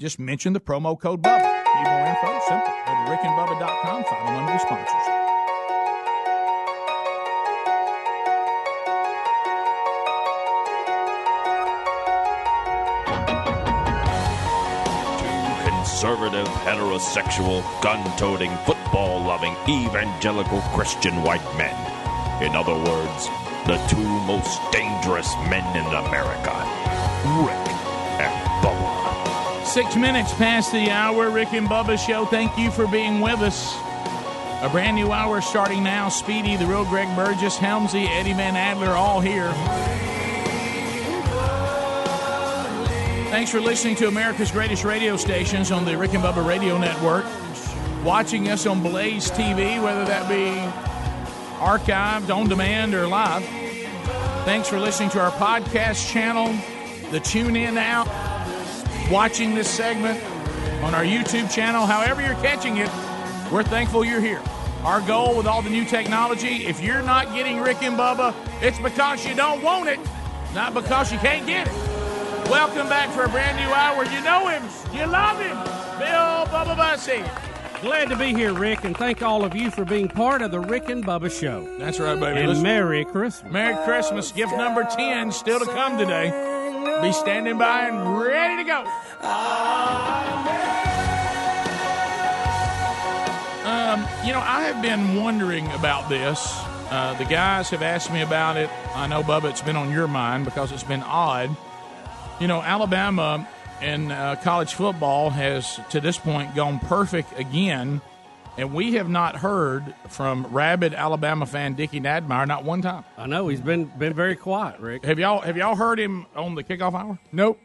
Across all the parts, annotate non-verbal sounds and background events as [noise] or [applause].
just mention the promo code Bubba. Need more info? Simple. Go to rickandbubba.com, find them under the sponsors. conservative, heterosexual, gun toting, football loving, evangelical Christian white men. In other words, the two most dangerous men in America Rick. Six minutes past the hour, Rick and Bubba show. Thank you for being with us. A brand new hour starting now. Speedy, the real Greg Burgess, Helmsy, Eddie Van Adler, all here. Thanks for listening to America's greatest radio stations on the Rick and Bubba Radio Network. Watching us on Blaze TV, whether that be archived, on demand, or live. Thanks for listening to our podcast channel, the TuneIn app, watching this segment on our YouTube channel. However, you're catching it, we're thankful you're here. Our goal with all the new technology, if you're not getting Rick and Bubba, it's because you don't want it, not because you can't get it. Welcome back for a brand new hour. You know him, you love him, Bill Bubba Bussey. Glad to be here, Rick, and thank all of you for being part of the Rick and Bubba Show. That's right, baby. And Listen- Merry Christmas. Merry Christmas. Gift number 10 still to come today. Be standing by and ready to go. Um, you know, I have been wondering about this. Uh, the guys have asked me about it. I know, Bubba, it's been on your mind because it's been odd. You know, Alabama in uh, college football has, to this point, gone perfect again. And we have not heard from rabid Alabama fan Dickie Nadmeyer not one time. I know he's been been very quiet, Rick. Have y'all have y'all heard him on the kickoff hour? Nope.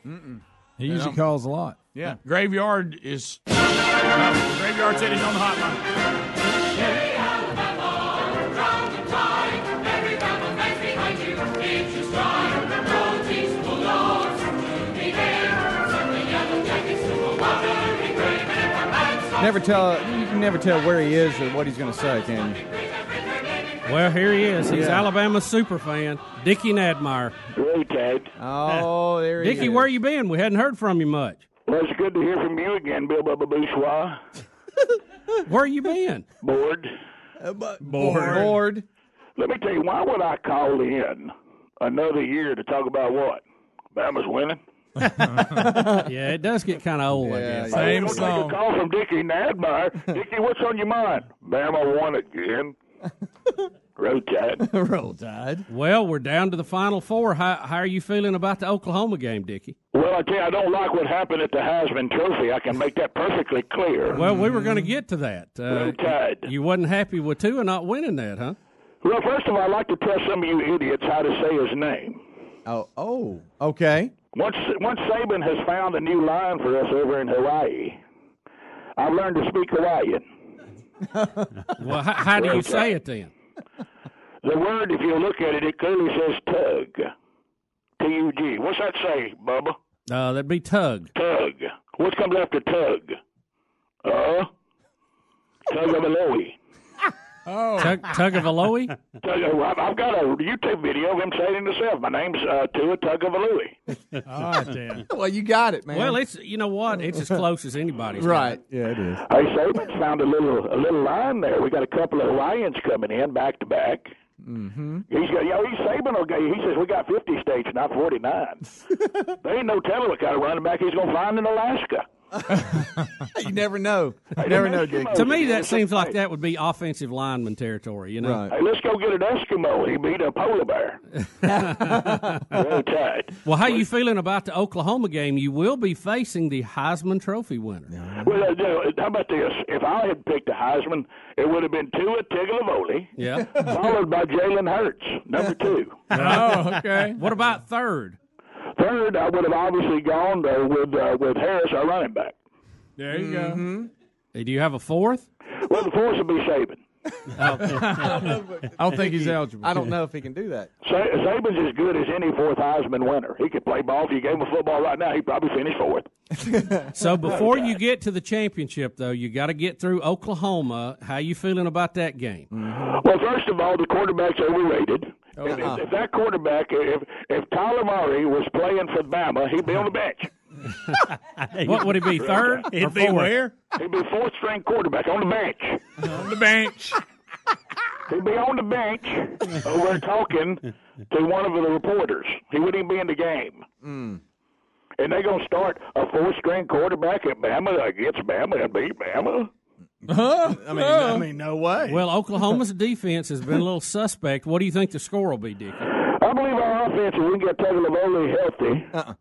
He usually calls a lot. Yeah. Graveyard is. Graveyard said he's on the hotline. Never tell. You can never tell where he is or what he's going to say, can you? Well, here he is. He's Yeah. Alabama's super fan, Dickie Nadmeyer. Great, Ted. Oh, [laughs] there he is. Dickie, is. where you been? We hadn't heard from you much. Well, it's good to hear from you again, Bill Bubba Bourgeois. [laughs] Where you been? Bored. Uh, Bored. Bored. Let me tell you, why would I call in another year to talk about what? Bama's winning? [laughs] yeah, it does get kind of old, I guess. Hey, we'll Take a call from Dickie Nadmeyer. [laughs] Dickie, what's on your mind? Bama won again. [laughs] Roll Tide. Roll Tide. Well, we're down to the final four. How, how are you feeling about the Oklahoma game, Dickie? Well, I tell you, I don't like what happened at the Heisman Trophy. I can make that perfectly clear. Well, we were going to get to that. Uh, Roll Tide. you wasn't happy with Tua not winning that, huh? Well, first of all, I'd like to tell some of you idiots how to say his name. Oh, oh, okay. Once once Saban has found a new line for us over in Hawaii, I've learned to speak Hawaiian. [laughs] Well, how, how do you say it then? [laughs] The word, if you look at it, it clearly says tug. T U G. What's that say, Bubba? Uh, that'd be tug. Tug. What comes after tug? Uh, tug of a loey. Oh. Tug, tug of a? [laughs] Tug of, I've I've got a YouTube video of him saying it himself. My name's uh, Tua Tug of a Louie. All right, then. Well, you got it, man. Well, it's you know what? It's as close as anybody's. right. Yeah, it is. Hey, Saban's found a little a little line there. We got a couple of Hawaiians coming in back to back. Mm-hmm. He's got, you know, he's Saban. Okay, he says we got 50 states, not 49. [laughs] there ain't no telling what kind of running back he's gonna find in Alaska. [laughs] you never know. You never know, Dick. To me, that seems like that would be offensive lineman territory. You know. Hey, let's go get an Eskimo. He beat a polar bear. [laughs] Roll Tide. Well, how you feeling about the Oklahoma game? You will be facing the Heisman Trophy winner. Well, uh, you know, how about this? If I had picked a Heisman, it would have been Tua Tagovailoa, Yeah. followed by Jalen Hurts, number two. [laughs] Oh, okay. What about third? Third, I would have obviously gone uh, with uh, with Harris, our running back. There you go. Do you have a fourth? Well, the fourth would be Saban. [laughs] I don't think he's eligible. I don't know if he can do that. Saban's as good as any fourth Heisman winner. He could play ball. If you gave him a football right now, he'd probably finish fourth. [laughs] So before you get to the championship, though, you got to get through Oklahoma. How you feeling about that game? Well, first of all, the quarterback's overrated. If, Uh-huh. if, if that quarterback, if if Kyler Murray was playing for Bama, he'd be on the bench. [laughs] What would he be? Third or He'd be fourth? where? He'd be fourth string quarterback on the bench. On the bench. He'd be on the bench over talking to one of the reporters. He wouldn't even be in the game. And they're going to start a fourth string quarterback at Bama against Bama and beat Bama? Huh? I mean, I mean, no way. Well, Oklahoma's [laughs] defense has been a little suspect. What do you think the score will be, Dickie? I believe our offense, if we can get Tagovailoa healthy, uh-uh.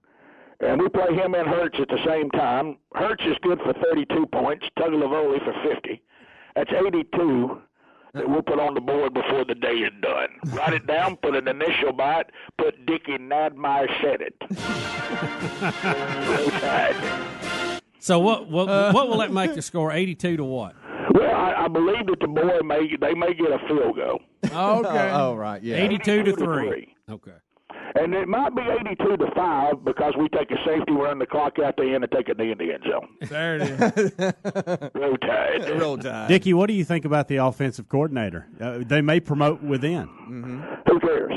and we play him and Hurts at the same time, Hurts is good for 32 points, Tagovailoa for 50. That's 82 that we'll put on the board before the day is done. Write it down, put an initial by it, put Dickie Nadmeyer said it. [laughs] Roll Tide. So what what, what will that make the score? Eighty-two to what? well, I, I believe that the boy may they may get a field goal. Okay. [laughs] oh, right. Yeah. Eighty-two to three. three. Okay. And it might be 82 to 5 because we take a safety, run the clock out the end, and take a knee in the end zone. There it is. Roll Tide. Roll Tide. Dickie, what do you think about the offensive coordinator? Uh, they may promote within, Who cares?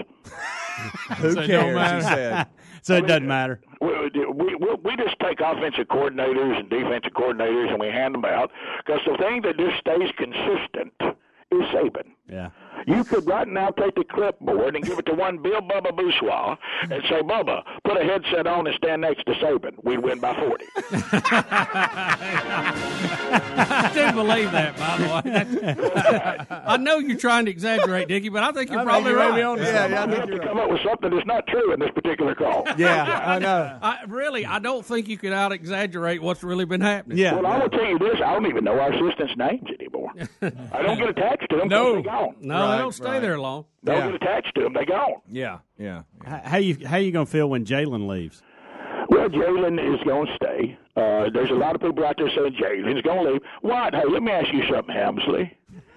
Who [laughs] So don't cares? Matter. He said. so it doesn't matter. We, we, we, we just take offensive coordinators and defensive coordinators and we hand them out because the thing that just stays consistent is Saban. Yeah. You could right now take the clipboard and give it to one Bill Bubba Boussois and say, Bubba, put a headset on and stand next to Saban. We'd win by 40. I do believe that, by the way. [laughs] I know you're trying to exaggerate, Dickie, but I think you're probably you may right. be on Yeah, yeah, I we think have to you're come up with something that's not true in this particular call. Yeah, I know. I, really, I don't think you could out exaggerate what's really been happening. Yeah. Well, I will tell you this: I don't even know our assistants' names anymore. [laughs] I don't get attached to them. No. they gone. No, Right, they don't stay right. there long. They don't Yeah. get attached to them. They gone. Yeah. Yeah. H- How you how you gonna feel when Jalen leaves? Well, Jalen is going to stay. Uh, there's a lot of people out there saying Jalen's going to leave. What? Hey, let me ask you something, Hamsley.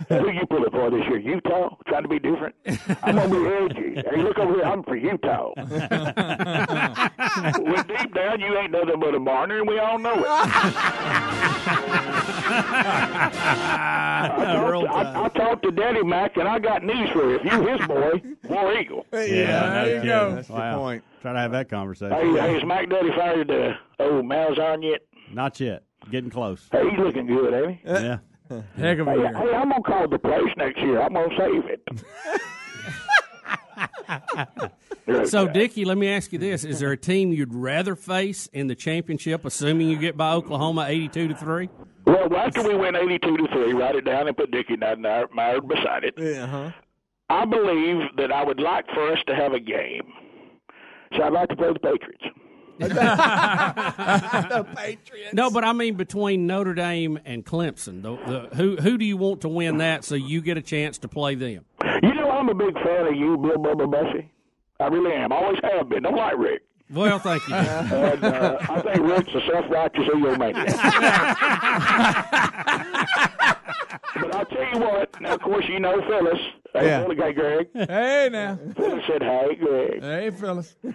Who you pulling for this year? Utah? Trying to be different? I'm going to be edgy. Hey, look over here. I'm for Utah. [laughs] well, deep down, you ain't nothing but a Barner, and we all know it. I, talked, I, I talked to Daddy Mac, and I got news for you. If you his boy, War Eagle. Yeah. there you go. kidding. That's Wow. the point. Try to have that conversation. Hey, hey, is Mac Daddy fired uh, old Malzahn yet? Not yet. Getting close. Hey, he's looking good, ain't he? Yeah. [laughs] Heck of a Hey, year. hey, I'm gonna call the place next year. I'm gonna save it. [laughs] So, Dickie, let me ask you this: Is there a team you'd rather face in the championship, assuming you get by Oklahoma eighty-two to three? well, after we win 82 to three, write it down and put Dickie Meyer beside it. Yeah. huh I believe that I would like for us to have a game. So I'd like to play the Patriots. [laughs] [laughs] No, but I mean between Notre Dame and Clemson. The, the, who who do you want to win that so you get a chance to play them? You know, I'm a big fan of you, Bill Bubba Bussy. I really am. I Always have been. Don't like Rick. Well, thank you. And uh, I think Rick's a self-righteous egomaniac. but I'll tell you what. Now, of course, you know Phyllis. Hey, Yeah. morning, guy Greg. Hey now. Phyllis said, "Hey, Greg." Hey, Phyllis. But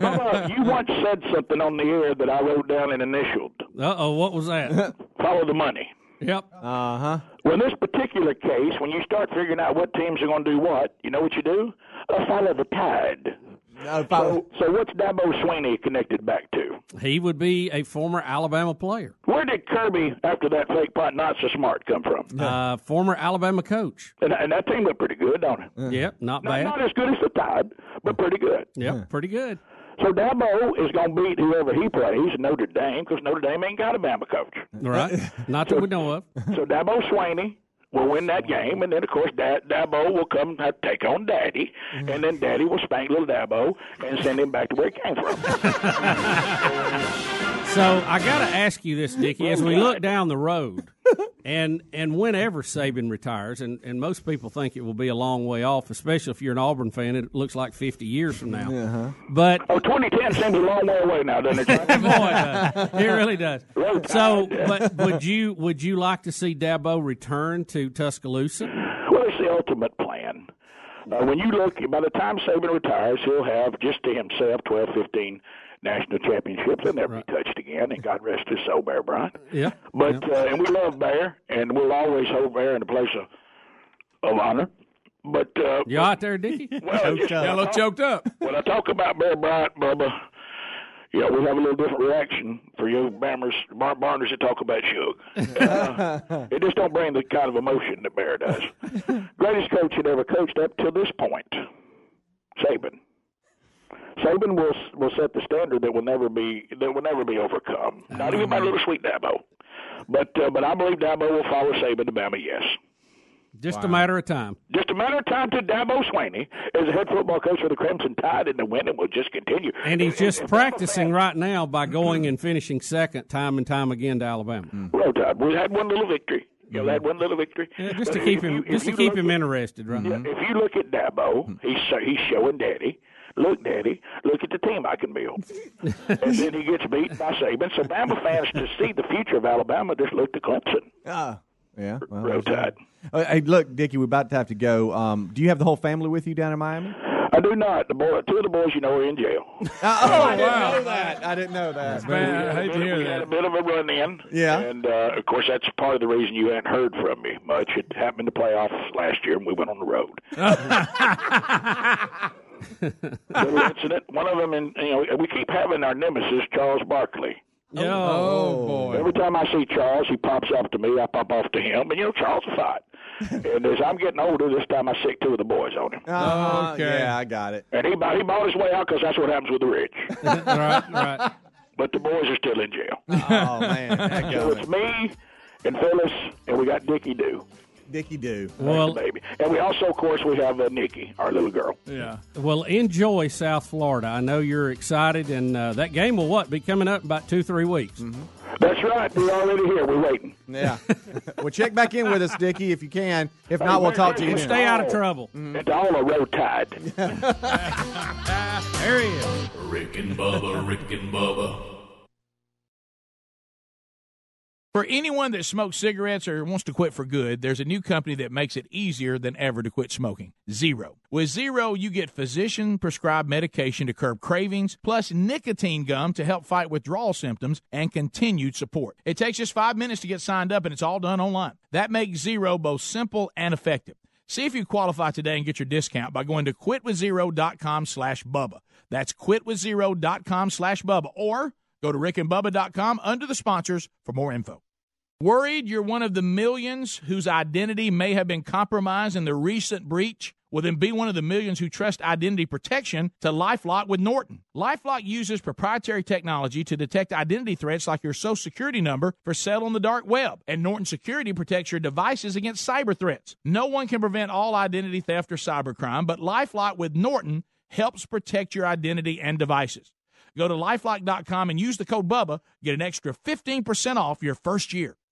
Bubba, you once said something on the air that I wrote down and initialed. Uh oh, what was that? Follow the money. Yep. Uh huh. Well, in this particular case, when you start figuring out what teams are going to do what, you know what you do? Uh, follow the tide. Uh, uh, no, follow. So, so what's Dabo Swinney connected back to? He would be a former Alabama player, Where did Kirby, after that fake punt, not so smart, come from? uh, former Alabama coach. And, and that team looked pretty good, don't it? Yep, not Not, bad. not as good as the Tide, but mm. pretty good. Yep, pretty good. So Dabo is going to beat whoever he plays, Notre Dame, because Notre Dame ain't got a Bama coach. Right? [laughs] Not that we know of. So Dabo Swinney will win that game, and then of course da- Dabo will come take on Daddy, mm-hmm. and then Daddy will spank little Dabo and send him back to where he came from. [laughs] So I got to ask you this, Dickie, as we look down the road, and and whenever Saban retires, and, and most people think it will be a long way off, especially if you're an Auburn fan, it looks like 50 years from now. But Oh, 2010 seems a long way away now, doesn't it? [laughs] boy, it, does. it really does. [laughs] So, but would you would you like to see Dabo return to Tuscaloosa? Well, it's the ultimate plan. Uh, when you look, by the time Saban retires, he'll have just to himself 12, 15 national championships. He'll never be touched again, and God rest his soul, Bear Bryant. Yeah. But uh, and we love Bear, and we'll always hold Bear in a place of, of honor. But uh, You out there, Dickie? [laughs] well, just, Got a little choked up. when I talk about Bear Bryant, Bubba, you know, we have a little different reaction for you Bammers, bar- Barners that talk about Shug. Uh, [laughs] it just don't bring the kind of emotion that Bear does. [laughs] Greatest coach that ever coached up to this point, Saban. Saban will will set the standard that will never be that will never be overcome. Not even by little sweet Dabo, but uh, but I believe Dabo will follow Saban to Bama. Yes. Just a matter of time. Just a matter of time to Dabo Swinney as the head football coach for the Crimson Tide, and the winning will just continue. And he's just practicing right now by going and finishing second time and time again to Alabama. Mm. Well, Tide. We had one little victory. You know, we had mm-hmm. one little victory. Yeah, just to keep him, you- just to keep him at- interested, right? Yeah, if you look at Dabo, mm-hmm. he's he's showing Daddy. Look, Daddy, look at the team I can build. [laughs] and then he gets beat by Saban. So Bama fans to see the future of Alabama just look to Clemson. Ah, yeah. Well, Road Tide. that. Uh, hey, look, Dickie, we're about to have to go. Um, do you have the whole family with you down in Miami? I do not. The boy, two of the boys you know are in jail. [laughs] oh, I didn't know that. I didn't know that. Man, I hate to hear we had a bit of a run in. Yeah. And uh, of course, that's part of the reason you hadn't heard from me much. It happened in the playoffs last year, and we went on the road. [laughs] Little incident. One of them, in you know, we keep having our nemesis, Charles Barkley. Yeah. Oh boy. Every time I see Charles, he pops up to me. I pop off to him, and you know, Charles will fight. [laughs] and as I'm getting older, this time I sick two of the boys on him. Uh, Okay. Yeah, I got it. And he bought, he bought his way out because that's what happens with the rich. [laughs] right, right. but the boys are still in jail. Oh man, that So it's me and Phyllis, and we got Dickie Doo. Dickie do. Well, baby. And we also, of course, we have uh, Nikki, our little girl. Yeah. well, enjoy South Florida. I know you're excited, and uh, that game will what be coming up in about two, three weeks. That's right. We're already here. We're waiting. Yeah. [laughs] well, check back in with us, Dickie, if you can. If not, we'll talk to you And then. stay out of trouble. It's all a road tide. [laughs] There he is. Rick and Bubba, Rick and Bubba. For anyone that smokes cigarettes or wants to quit for good, there's a new company that makes it easier than ever to quit smoking Zero. With Zero, you get physician prescribed medication to curb cravings, plus nicotine gum to help fight withdrawal symptoms and continued support. It takes just five minutes to get signed up, and it's all done online. That makes Zero both simple and effective. See if you qualify today and get your discount by going to quitwithzero.com slash Bubba. That's quitwithzero.com slash Bubba. Or go to rickandbubba.com under the sponsors for more info. Worried you're one of the millions whose identity may have been compromised in the recent breach? Well, then be one of the millions who trust identity protection to Lifelock with Norton. Lifelock uses proprietary technology to detect identity threats like your social security number for sale on the dark web. And Norton Security protects your devices against cyber threats. No one can prevent all identity theft or cybercrime, but Lifelock with Norton helps protect your identity and devices. Go to lifelock.com and use the code BUBBA. Get an extra 15% off your first year.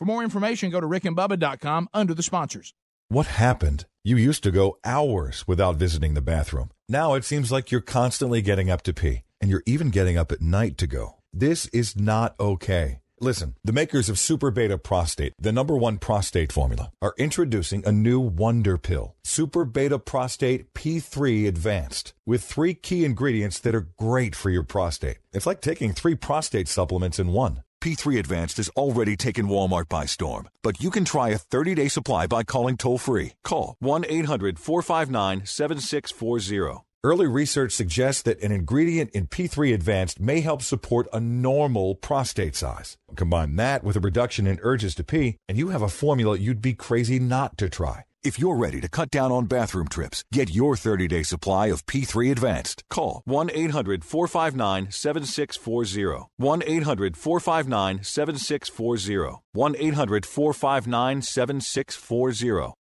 For more information, go to rickandbubba.com under the sponsors. What happened? You used to go hours without visiting the bathroom. Now it seems like you're constantly getting up to pee, and you're even getting up at night to go. This is not okay. Listen, the makers of Super Beta Prostate, the number one prostate formula, are introducing a new wonder pill, Super Beta Prostate P3 Advanced, with three key ingredients that are great for your prostate. It's like taking three prostate supplements in one. P3 Advanced has already taken Walmart by storm, but you can try a 30-day supply by calling toll-free. Call 1-800-459-7640. Early research suggests that an ingredient in P3 Advanced may help support a normal prostate size. Combine that with a reduction in urges to pee, and you have a formula you'd be crazy not to try. If you're ready to cut down on bathroom trips, get your 30-day supply of P3 Advanced. Call 1-800-459-7640. 1-800-459-7640. 1-800-459-7640.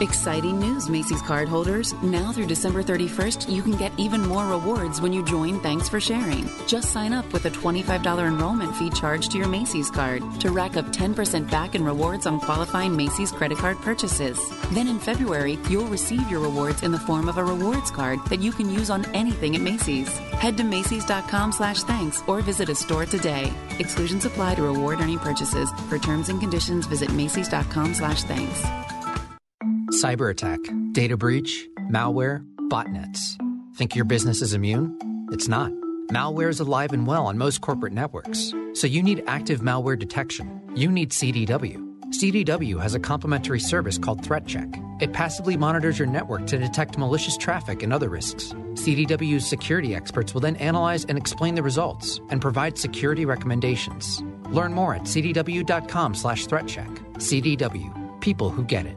Exciting news, Macy's cardholders. Now through December 31st, you can get even more rewards when you join Thanks for Sharing. Just sign up with a $25 enrollment fee charged to your Macy's card to rack up 10% back in rewards on qualifying Macy's credit card purchases. Then in February, you'll receive your rewards in the form of a rewards card that you can use on anything at Macy's. Head to Macy's.com slash thanks or visit a store today. Exclusions apply to reward earning purchases. For terms and conditions, visit Macy's.com slash thanks. Cyber attack, data breach, malware, botnets. Think your business is immune? It's not. Malware is alive and well on most corporate networks, so you need active malware detection. You need CDW. CDW has a complimentary service called Threat Check. It passively monitors your network to detect malicious traffic and other risks. CDW's security experts will then analyze and explain the results and provide security recommendations. Learn more at cdw.com/threatcheck. CDW. People who get it.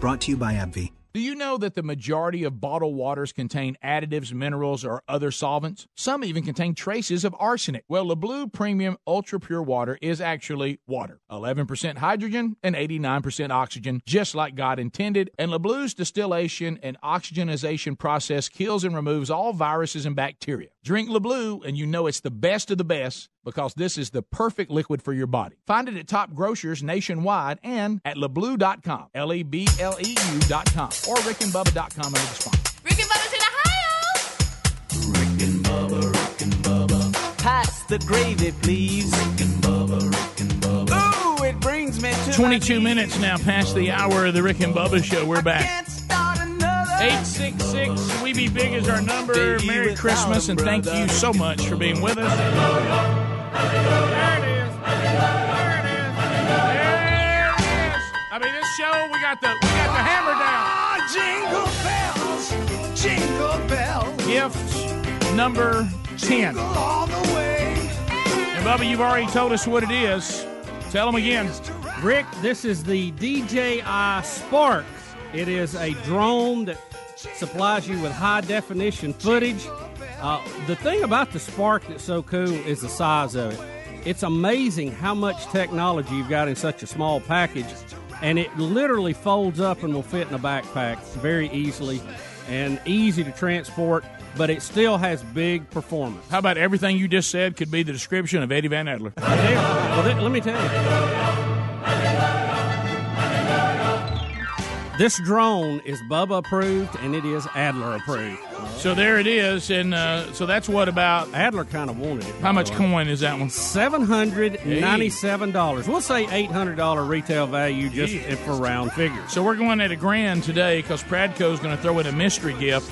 Brought to you by AbbVie. Do you know that the majority of bottled waters contain additives, minerals, or other solvents? Some even contain traces of arsenic. Well, LeBleu Premium Ultra Pure Water is actually water 11% hydrogen and 89% oxygen, just like God intended. And LeBleu's distillation and oxygenization process kills and removes all viruses and bacteria. Drink LeBleu, and you know it's the best of the best because this is the perfect liquid for your body. Find it at top grocers nationwide and at lebleu.com, L E B L E U.com, or rickandbubba.com under the sponsor. Rick and Bubba's in Ohio. Rick and Bubba, Rick and Bubba, Pass the gravy, please. Rick and Bubba, Rick and Bubba. Ooh, it brings me to 22 minutes now past the hour of the Rick and Bubba show. We're back. 866 We Be Big is our number. Merry Christmas and thank you so much for being with us. There it is. There it is. There it is. I mean, this show, we got the we got the hammer down. Ah jingle bells, jingle bells. Gift number 10. All the way. And Bubba, you've already told us what it is. Tell them again. Rick, this is the DJI Spark. It is a drone that supplies you with high definition footage. Uh, the thing about the Spark that's so cool is the size of it. It's amazing how much technology you've got in such a small package, and it literally folds up and will fit in a backpack very easily and easy to transport, but it still has big performance. How about everything you just said could be the description of Eddie Van Adler? Well, let me tell you. This drone is Bubba approved and it is Adler approved. So there it is, and uh, so that's what about Adler kind of wanted it. how much coin is that one? Seven hundred ninety-seven dollars. We'll say eight hundred dollar retail value just if for round figures. So we're going at a grand today because Pradco's going to throw in a mystery gift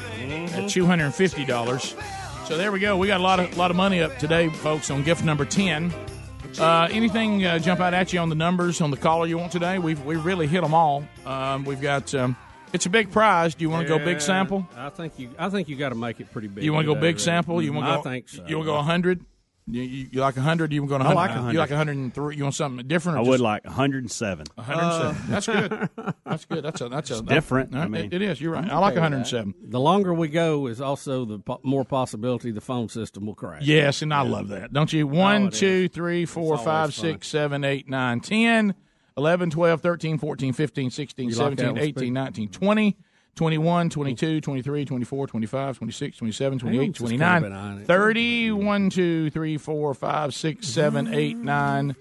at two hundred and fifty dollars. So there we go. We got a lot of lot of money up today, folks, on gift number ten. Uh, anything uh, jump out at you on the numbers on the caller you want today? We've we really hit them all. Um, we've got um, it's a big prize. Do you want to go big sample? I think you. I think you got to make it pretty big. You want to go big sample? You want to I think so. You want to go hundred? You, you, you like hundred? You want to go? I like 100? 100. You like hundred and three? You want something different? Or I just would like 107. 107. Uh. that's good. [laughs] That's good. That's a that's a different. all right, I mean, it- it is. You're right. I'm I like okay 107. The longer we go is also the po- more possibility the phone system will crash. Yes, and I love that. Don't you? One, oh, it two, three, four, It's five, always fun. six, seven, eight, nine, 10, 11, 12, 13, 14, 15, 16, You like that 17, one, 18, Speed? 19, 20, 21, 22, 23, 24, 25, 26, 27, 28, just could've been on 29, it. 30, 1, 2, 3, 4, 5, 6, 7, 8, 9,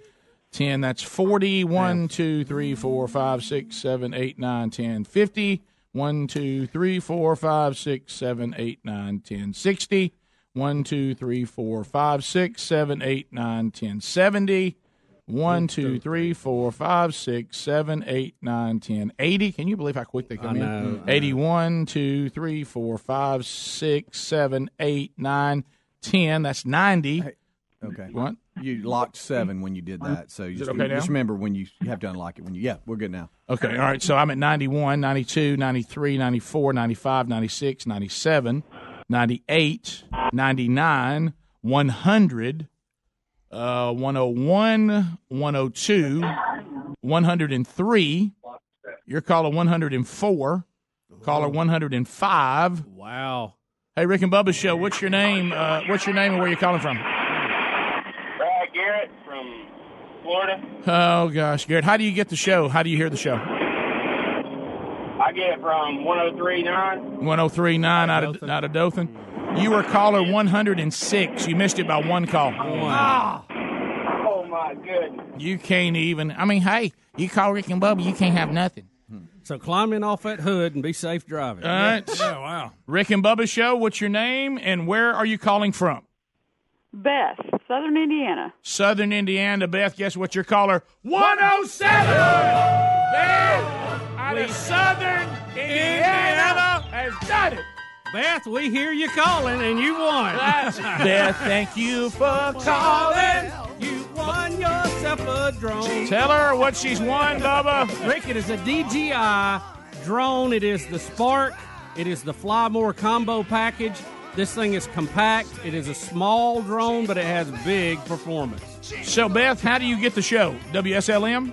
10. That's 40, 1, 2, 3, 4, 5, 6, 7, 8, 9, 10, 50. One, two, three, four, five, six, seven, eight, nine, ten, sixty. One, two, three, four, five, six, seven, eight, nine, ten, seventy. One, two, three, four, five, six, seven, eight, nine, ten, eighty. Can you believe how quick they come I know, I in? know. Eighty-one, two, three, four, five, six, seven, eight, nine, ten. That's ninety. Okay. What? You locked seven when you did that, so you just, okay just remember when you you have to unlock it when you. Yeah, we're good now. Okay, all right. So I'm at 91, 92, 93, 94, 95, 96, 97, 98, 99, 100, uh, 101, 102, 103. You're caller 104. Caller 105. Wow. Hey, Rick and Bubba Show. What's your name? Uh, what's your name and where you calling from? Brad Garrett from Florida. Oh gosh, Garrett. How do you get the show? How do you hear the show? I get it from 1039. 1039 out of out of Dothan. You were caller 106. You missed it by one call. Ah! Oh my goodness. You can't even. I mean, hey, you call Rick and Bubba, you can't have nothing. So climb in off that hood and be safe driving. All right. Yeah, wow. Rick and Bubba show. What's your name and where are you calling from? Beth, Southern Indiana. Southern Indiana. Beth, guess what your caller? 107. Beth out of Southern Indiana has done it. Beth, we hear you calling and you won. [laughs] Beth, thank you for calling. You won yourself a drone. Tell her what she's won, Bubba. Rick, it is a DJI drone. It is the Spark. It is the Fly More combo package. This thing is compact. It is a small drone, but it has big performance. So, Beth, how do you get the show? WSLM?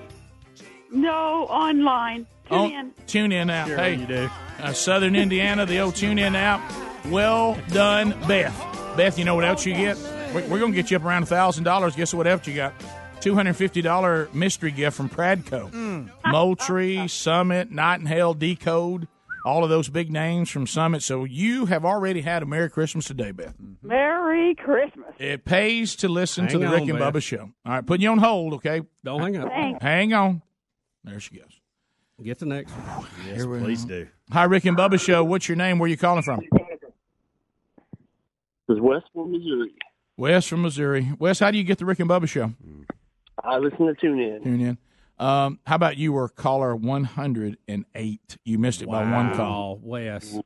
No, online. Tune Oh, in. Tune in app. Sure hey, you do. Uh, Southern Indiana, the old Tune In app. Well done, Beth. Beth, you know what else you get? We're, we're going to get you up around thousand dollars. Guess what else you got? Two hundred fifty dollar mystery gift from Pradco. Moultrie, Summit, Knight & Hale, Decode, all of those big names from Summit. So you have already had a Merry Christmas today, Beth. Merry Christmas. It pays to listen to the on, Rick and Beth. Bubba show. All right, putting you on hold, okay? Don't hang up. Thanks. Hang on. There she goes. Get the next one. Yes, please do. Hi, Rick and Bubba show. What's your name? Where are you calling from? This is Westport, Missouri. Wes from Missouri. Wes, how do you get the Rick and Bubba show? I listen to Tune In. Tune in. Um, how about you were caller 108? You missed it by one call. Oh, Wes.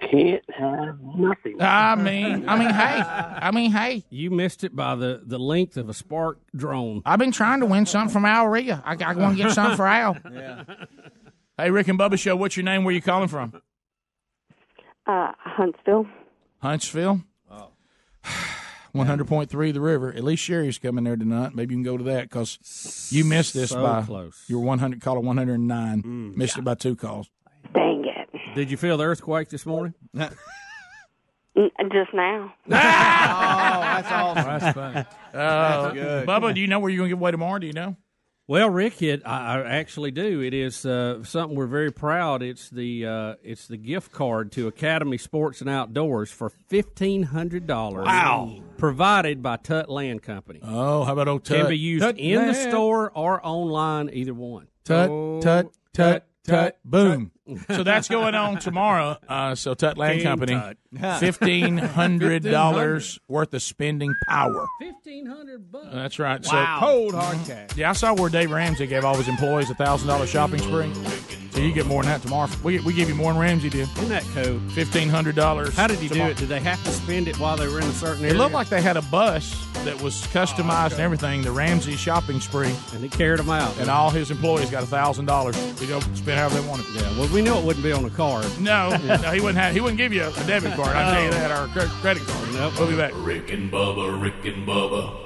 Can't have nothing. I mean, I mean, hey, I mean, hey. You missed it by the, the length of a Spark drone. I've been trying to win something from Al Ria. I, I want to get something for Al. [laughs] Yeah. Hey, Rick and Bubba show. What's your name? Where you calling from? Uh, Huntsville. Huntsville. Oh. 100.3 The River. At least Sherry's coming there tonight. Maybe you can go to that because you missed this So by close. You were 100 caller 109. missed it by two calls. Dang it. Did you feel the earthquake this morning? [laughs] Just now. [laughs] Oh, that's awesome. That's funny. That's good. Bubba, do you know where you're going to give away tomorrow? Do you know? Well, Rick, it I, I actually do. It is uh, something we're very proud. It's the uh, it's the gift card to Academy Sports and Outdoors for fifteen hundred dollars. Wow. Provided by Tut Land Company. Oh, how about old Tut? Can be used Tut in the store or online, either one. Tut, Oh, tut, tut, tut, boom. So that's going on tomorrow. [laughs] Uh, so Tut Land King Company, Tut. fifteen hundred dollars worth of spending power. Fifteen hundred bucks. That's right. Wow. So Cold hard cash. Yeah, I saw where Dave Ramsey gave all his employees a thousand dollar shopping spree. So you get more than that tomorrow. We, we give you more than Ramsey did. Isn't that cool? Fifteen hundred dollars. How did he do it? Did they have to spend it while they were in a certain area? It looked like they had a bus that was customized and everything. The Ramsey shopping spree, and he carried them out. and all his employees got a thousand dollars to go spend however they wanted. Yeah, well, we knew it wouldn't be on the card. No, [laughs] no, he wouldn't have. He wouldn't give you a debit card. I tell you that, or a credit card. Nope. We'll be back. Rick and Bubba, Rick and Bubba.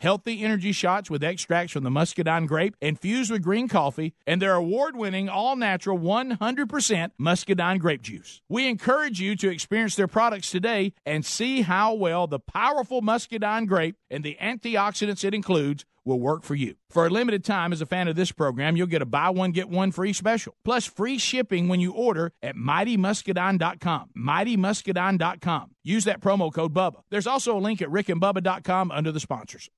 healthy energy shots with extracts from the muscadine grape infused with green coffee, and their award winning all natural 100% muscadine grape juice. We encourage you to experience their products today and see how well the powerful muscadine grape and the antioxidants it includes will work for you. For a limited time, as a fan of this program, you'll get a buy one, get one free special, plus free shipping when you order at mightymuscadine.com. Mightymuscadine.com. Use that promo code BUBBA. There's also a link at rickandbubba.com under the sponsors.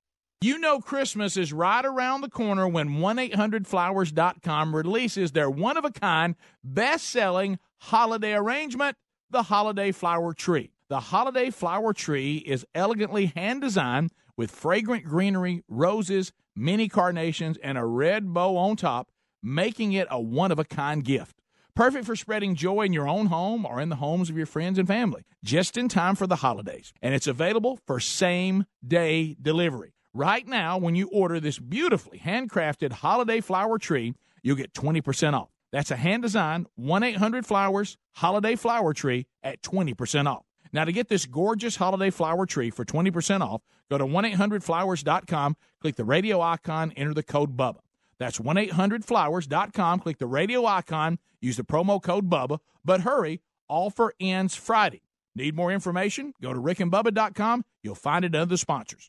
You know Christmas is right around the corner when 1-800-Flowers.com releases their one-of-a-kind, best-selling holiday arrangement, the Holiday Flower Tree. The Holiday Flower Tree is elegantly hand-designed with fragrant greenery, roses, mini carnations, and a red bow on top, making it a one-of-a-kind gift. Perfect for spreading joy in your own home or in the homes of your friends and family, just in time for the holidays. And it's available for same-day delivery. Right now, when you order this beautifully handcrafted holiday flower tree, you'll get 20% off. That's a hand designed 1 800 Flowers holiday flower tree at 20% off. Now, to get this gorgeous holiday flower tree for 20% off, go to 1 800flowers.com, click the radio icon, enter the code BUBBA. That's 1 800flowers.com, click the radio icon, use the promo code BUBBA, but hurry, offer ends Friday. Need more information? Go to rickandbubba.com. You'll find it under the sponsors.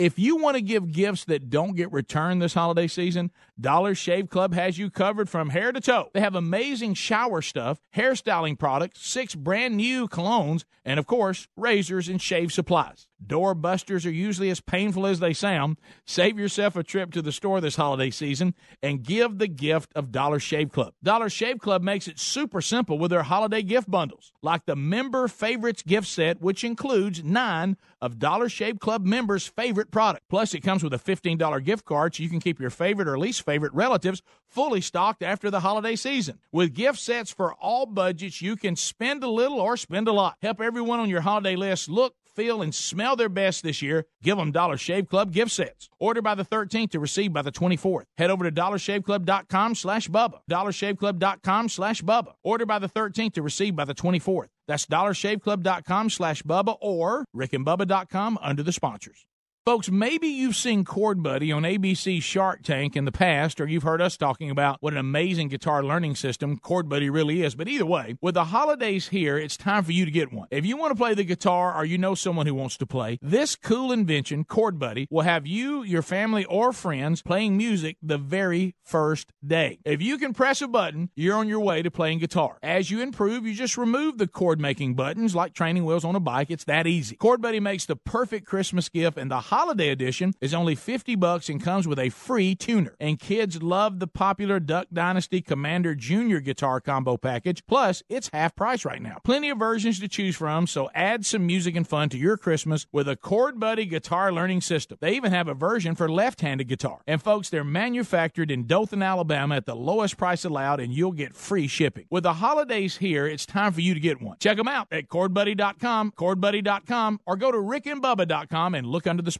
If you want to give gifts that don't get returned this holiday season, Dollar Shave Club has you covered from hair to toe. They have amazing shower stuff, hairstyling products, six brand new colognes, and of course, razors and shave supplies. Door busters are usually as painful as they sound. Save yourself a trip to the store this holiday season and give the gift of Dollar Shave Club. Dollar Shave Club makes it super simple with their holiday gift bundles, like the Member Favorites gift set, which includes nine of Dollar Shave Club members' favorite product. Plus, it comes with a $15 gift card so you can keep your favorite or least favorite relatives fully stocked after the holiday season. With gift sets for all budgets, you can spend a little or spend a lot. Help everyone on your holiday list look feel, and smell their best this year, give them Dollar Shave Club gift sets. Order by the 13th to receive by the 24th. Head over to dollarshaveclub.com slash Bubba. dollarshaveclub.com slash Bubba. Order by the 13th to receive by the 24th. That's dollarshaveclub.com slash Bubba or rickandbubba.com under the sponsors. Folks, maybe you've seen Chord Buddy on ABC Shark Tank in the past, or you've heard us talking about what an amazing guitar learning system Chord Buddy really is. But either way, with the holidays here, it's time for you to get one. If you want to play the guitar or you know someone who wants to play, this cool invention, Chord Buddy, will have you, your family, or friends playing music the very first day. If you can press a button, you're on your way to playing guitar. As you improve, you just remove the chord making buttons like training wheels on a bike. It's that easy. Chord Buddy makes the perfect Christmas gift, and the holiday edition is only 50 bucks and comes with a free tuner. And kids love the popular Duck Dynasty Commander Junior guitar combo package. Plus, it's half price right now. Plenty of versions to choose from, so add some music and fun to your Christmas with a Chord Buddy guitar learning system. They even have a version for left-handed guitar. And folks, they're manufactured in Dothan, Alabama at the lowest price allowed and you'll get free shipping. With the holidays here, it's time for you to get one. Check them out at chordbuddy.com, chordbuddy.com, or go to rickandbubba.com and look under the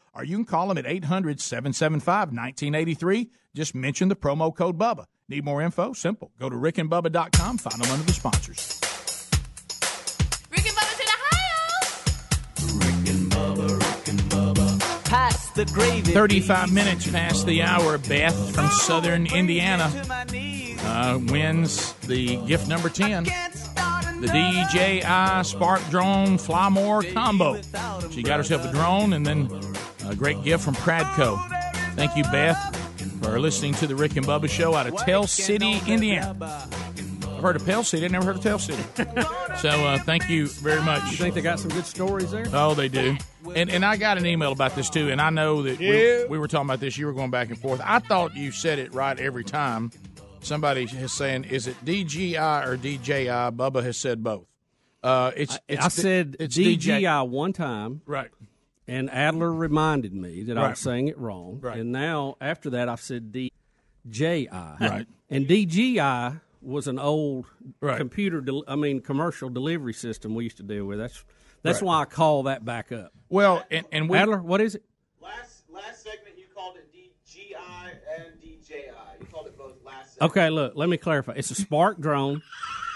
or you can call them at 800 775 1983. Just mention the promo code BUBBA. Need more info? Simple. Go to rickandbubba.com, find them under the sponsors. Rick and in Ohio! Rick and Bubba, Rick and Bubba. Past the gravy. 35 minutes past the hour, Beth from southern Indiana uh, wins the gift number 10 the DJI Spark Drone Fly More combo. She got herself a drone and then a great gift from Pradco. Thank you, Beth, for listening to the Rick and Bubba show out of Tell City, Indiana. I've heard of Pell City. I've never heard of Tell City. so uh, thank you very much. You think they got some good stories there? Oh, they do. And and I got an email about this too, and I know that Yeah. we, we were talking about this. You were going back and forth. I thought you said it right every time. Somebody is saying, "Is it DGI or DJI?" Bubba has said both. Uh, it's, it's I said it's DGI one time, right? And Adler reminded me that I was saying it wrong. Right. And now after that, I've said DJI. Right. And DGI was an old Right. computer. Del- I mean, commercial delivery system we used to deal with. That's that's Right. why I call that back up. Well, and, and we, Adler, what is it? Last last segment you called it DGI and DJI. You called it both last. Okay, look, let me clarify. It's a Spark drone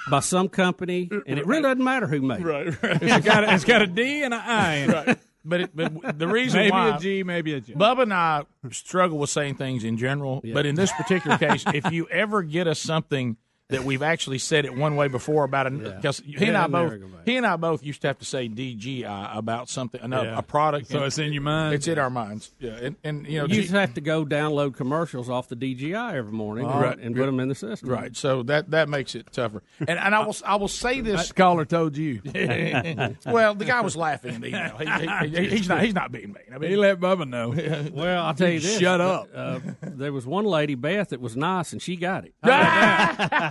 by some company, and it really doesn't matter who made it. Right, right. It's got a, it's got a D and an I in it. Right. But, it, but the reason maybe why a G, maybe a J. Bubba and I struggle with saying things in general, but in this particular case, if you ever get us something that we've actually said it one way before about it, because he and I both there we go. he and I both used to have to say DGI about something, a, Yeah. a product. So and it's in your mind? It's in our minds. Yeah, and, and you know, you G- just have to go download commercials off the DGI every morning and, Right. and put them in the system. right. So that that makes it tougher. And and I will I will say this. That caller told you. [laughs] well, the guy was laughing in the email. He, he, he- he's not he's not being mean. I mean, he let Bubba know. [laughs] Well, I'll tell you this. Shut up. Uh, there was one lady, Beth, that was nice, and she got it. [laughs]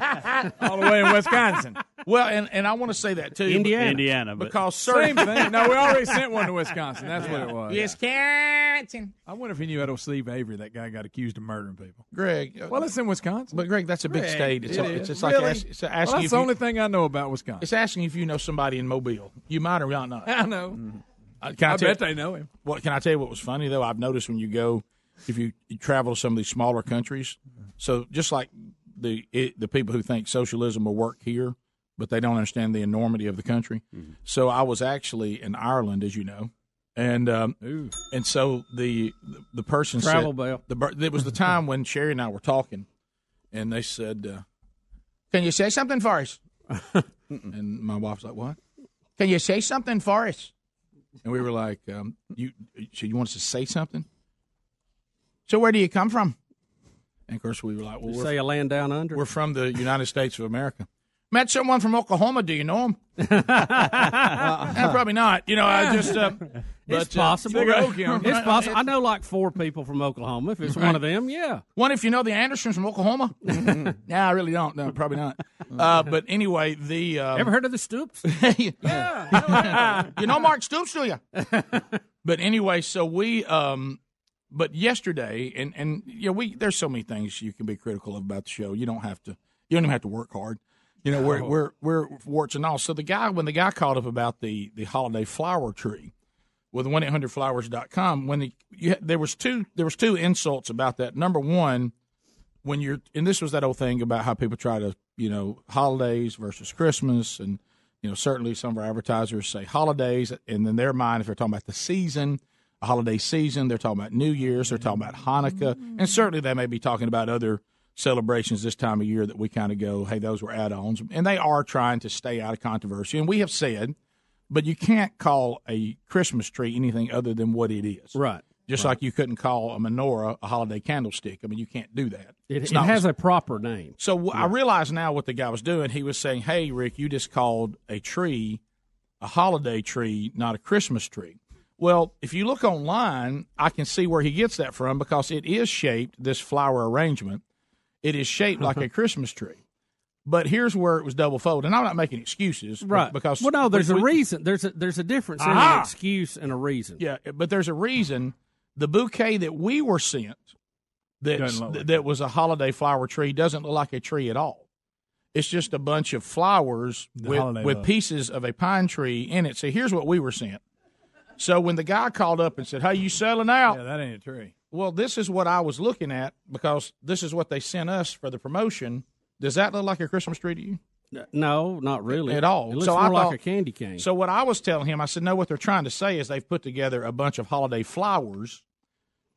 [laughs] All the way in Wisconsin. Well, and, and I want to say that too. Indiana. Indiana, but because Same certain thing. No, we already sent one to Wisconsin. That's what it was. Wisconsin. I wonder if he knew at old Steve Avery that guy got accused of murdering people. Greg. uh, Well, it's in Wisconsin. But Greg, that's a big Greg, state. It's, it a- is. it's just like Really? ask, it's asking Well, that's if the you- only thing I know about Wisconsin. It's asking if you know somebody in Mobile. You might or you might not. [laughs] I know. Uh, can I, I tell bet they know him. What can I tell you? What was funny though? I've noticed when you go, if you, you travel to some of these smaller countries, so just like the it, the people who think socialism will work here, but they don't understand the enormity of the country. So I was actually in Ireland, as you know, and um, and so the the person Travel said, bell. The it was the [laughs] time when Sherry and I were talking, and they said, uh, "Can you say something for us?" and my wife's like, "What? Can you say something for us?" And we were like, um, "You, so you want us to say something?" So where do you come from? And of course, we were like, "Well, we're, say a land down under. we're from the United States of America." Met someone from Oklahoma. Do you know him? Uh, [laughs] probably not. You know, I just. Uh, it's but, uh, possible. Right. it's possible. I know like four people from Oklahoma. If it's one of them, yeah. One, if you know the Andersons from Oklahoma. [laughs] yeah, I really don't. No, probably not. Uh, but anyway, the um, Ever heard of the Stoops? [laughs] yeah. you know Mark Stoops, do you? but anyway, so we. Um, but yesterday, and and you know, we there's so many things you can be critical of about the show. You don't have to. You don't even have to work hard. You know, we're we're we're warts and all. So the guy, when the guy called up about the the holiday flower tree with one eight hundred flowers.com, when he you, there was two there was two insults about that. Number one, when you're and this was that old thing about how people try to you know holidays versus Christmas and you know certainly some of our advertisers say holidays and in their mind if they're talking about the season holiday season they're talking about New Year's they're talking about Hanukkah mm-hmm. and certainly they may be talking about other celebrations this time of year that we kind of go hey those were add-ons and they are trying to stay out of controversy and we have said but you can't call a Christmas tree anything other than what it is Right. just like you couldn't call a menorah a holiday candlestick. I mean, you can't do that. It, It's it not- has a proper name. So wh- I realize now what the guy was doing. He was saying, "Hey, Rick, you just called a tree a holiday tree, not a Christmas tree." Well, if you look online, I can see where he gets that from because it is shaped this flower arrangement. It is shaped like uh-huh. a Christmas tree. But here's where it was double folded, and I'm not making excuses, Right. Because well, no, there's we- a reason. There's a there's a difference in an excuse and a reason. Yeah, but there's a reason. The bouquet that we were sent that like that was a holiday flower tree doesn't look like a tree at all. It's just a bunch of flowers The with, with love. pieces of a pine tree in it. So here's what we were sent. So when the guy called up and said, "Hey, you selling out?" Yeah, that ain't a tree. Well, this is what I was looking at because this is what they sent us for the promotion. Does that look like a Christmas tree to you? No, not really At all. It looks So more I like a candy cane. So what I was telling him, I said, no, what they're trying to say is they've put together a bunch of holiday flowers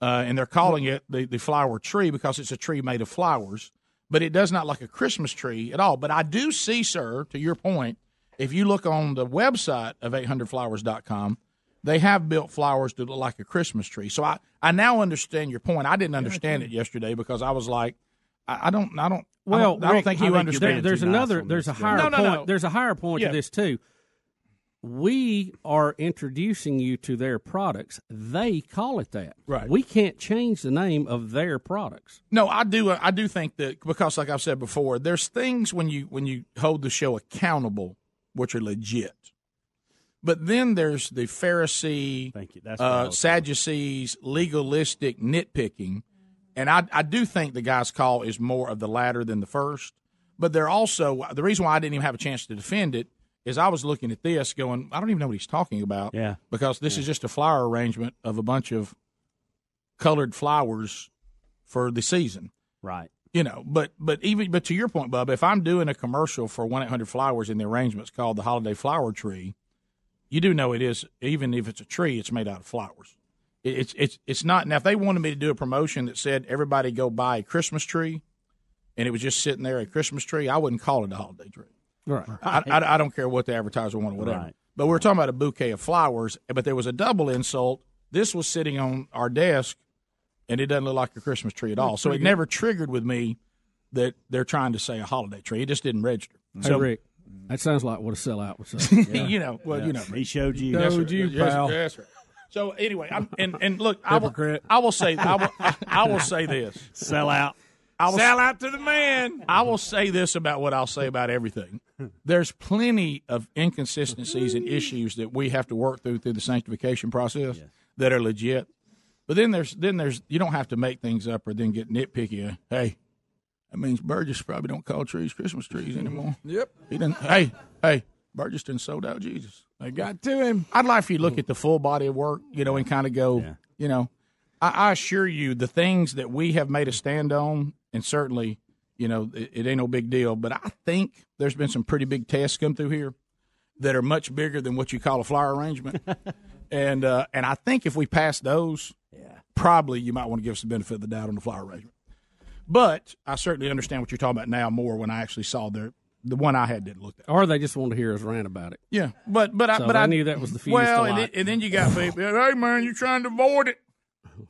uh, and they're calling it the, the flower tree because it's a tree made of flowers, but it does not look like a Christmas tree at all. But I do see, sir, to your point, if you look on the website of 800flowers.com, they have built flowers to look like a Christmas tree. So I, I now understand your point. I didn't understand it yesterday because I was like, I, I don't, I don't, I Well, don't, I don't Rick, think I you there- understand. there's another. There's a higher No, no, point. no. There's a higher point Yeah. to this too. We are introducing you to their products. They call it that. Right. We can't change the name of their products. No, I do. Uh, I do think that because, like I've said before, there's things when you when you hold the show accountable, which are legit. But then there's the Pharisee, Thank you. That's uh, Sadducees, legalistic nitpicking, and I I do think the guy's call is more of the latter than the first. But they're also the reason why I didn't even have a chance to defend it is I was looking at this going, I don't even know what he's talking about. Yeah. Because this is just a flower arrangement of a bunch of colored flowers for the season Right. you know but but even but to your point bub if i'm doing a commercial for 1-800 flowers in the arrangements called the holiday flower tree you do know it is even if it's a tree it's made out of flowers it's it's it's not now if they wanted me to do a promotion that said everybody go buy a christmas tree and it was just sitting there a christmas tree i wouldn't call it a holiday tree Right. I, I, I don't care what the advertiser wanted, whatever. Right. But we're talking about a bouquet of flowers, but there was a double insult. This was sitting on our desk, and it doesn't look like a Christmas tree at all. So it never triggered with me that they're trying to say a holiday tree. It just didn't register. Hey, So Rick, Mm. that sounds like what a sellout would say. [laughs] you know, well, you know, He showed you. Yes, sir. Showed you, Yes, pal. yes, sir. So anyway, I'm, and and look, I will, I will say, I will, I will say [laughs] this. Sell out. I will, Sell out to the man. I will say this about what I'll say about everything. There's plenty of inconsistencies and issues that we have to work through through the sanctification process that are legit. But then there's then there's you don't have to make things up or then get nitpicky. Hey, that means Burgess probably don't call trees Christmas trees anymore. [laughs] Yep. He didn't. Hey, hey, Burgess done sold out Jesus. They got to him. I'd like for you to look at the full body of work, you know, and kind of go, you know, I, I assure you, the things that we have made a stand on, and certainly, you know, it, it ain't no big deal. But I think there's been some pretty big tests come through here that are much bigger than what you call a flower arrangement, [laughs] and uh, and I think if we pass those, yeah. probably you might want to give us the benefit of the doubt on the flower arrangement. But I certainly understand what you're talking about now more when I actually saw the the one I had didn't look at. Or they just wanted to hear us rant about it. Yeah, but but I So but I knew that was the fuse well, and, then- and then you got people. Hey man, you're trying to avoid it.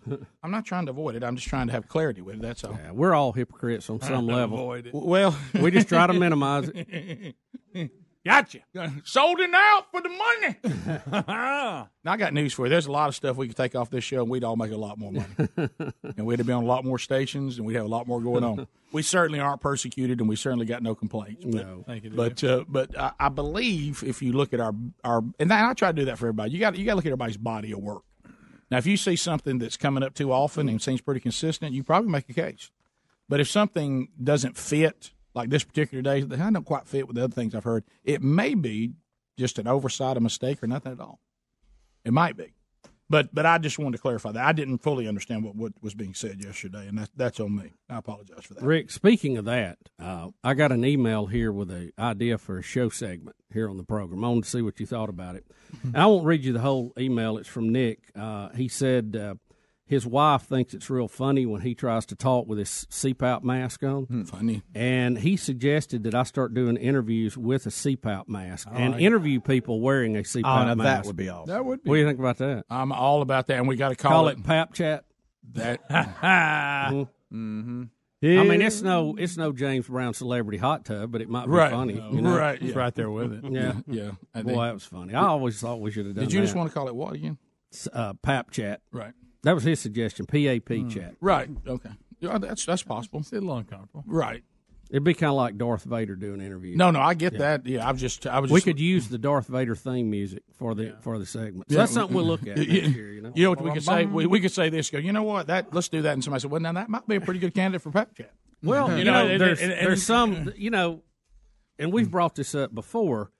[laughs] I'm not trying to avoid it. I'm just trying to have clarity with it. That's all. Yeah, we're all hypocrites on some level. Avoid it. Well, [laughs] We just try to minimize it. [laughs] Gotcha. [laughs] Sold it out for the money. [laughs] now, I got news for you. There's a lot of stuff we could take off this show, and we'd all make a lot more money. [laughs] and we'd be on a lot more stations, and we'd have a lot more going on. we certainly aren't persecuted, and we certainly got no complaints. But, No. Thank you. But uh, but I, I believe if you look at our our and I try to do that for everybody. You got you got to look at everybody's body of work. Now, if you see something that's coming up too often and seems pretty consistent, you probably make a case. But if something doesn't fit, like this particular day, that don't quite fit with the other things I've heard, it may be just an oversight, a mistake, or nothing at all. It might be. But but I just wanted to clarify that. I didn't fully understand what, what was being said yesterday, and that, that's on me. I apologize for that. Rick, speaking of that, uh, I got an email here with an idea for a show segment here on the program. I wanted to see what you thought about it. and I won't read you the whole email. It's from Nick. Uh, he said uh, his wife thinks it's real funny when he tries to talk with his CPAP mask on. Funny. And he suggested that I start doing interviews with a CPAP mask and like it. interview people wearing a CPAP Oh, now mask. that would be awesome. That would be. What do you think about that? I'm all about that, and we got to call, Call it Pap Chat. that. [laughs] Mm-hmm. I mean, it's no, it's no James Brown celebrity hot tub, but it might be Right. funny. You know? Right. It's right there with it. Yeah. [laughs] yeah. I Boy, that was funny. I always thought we should have done. Did you just want to call it what again? Uh, Pap Chat? Right. That was his suggestion. PAP hmm. chat. Right. Okay. Yeah, that's that's possible. It's a little uncomfortable. Right. It'd be kind of like Darth Vader doing interviews. No, no, I get that. Yeah, I've just I was. we Just, could use the Darth Vader theme music for the for the segment. So Yeah. that's something we'll look at [laughs] next year. You know. You know what we could say? We, we could say this. Go. You know what? That let's do that. And somebody said, "Well, now that might be a pretty good candidate for Pep Chat." Well, [laughs] you, know, know, and- there's and- and- there's some, [laughs] you know, and we've brought this up before.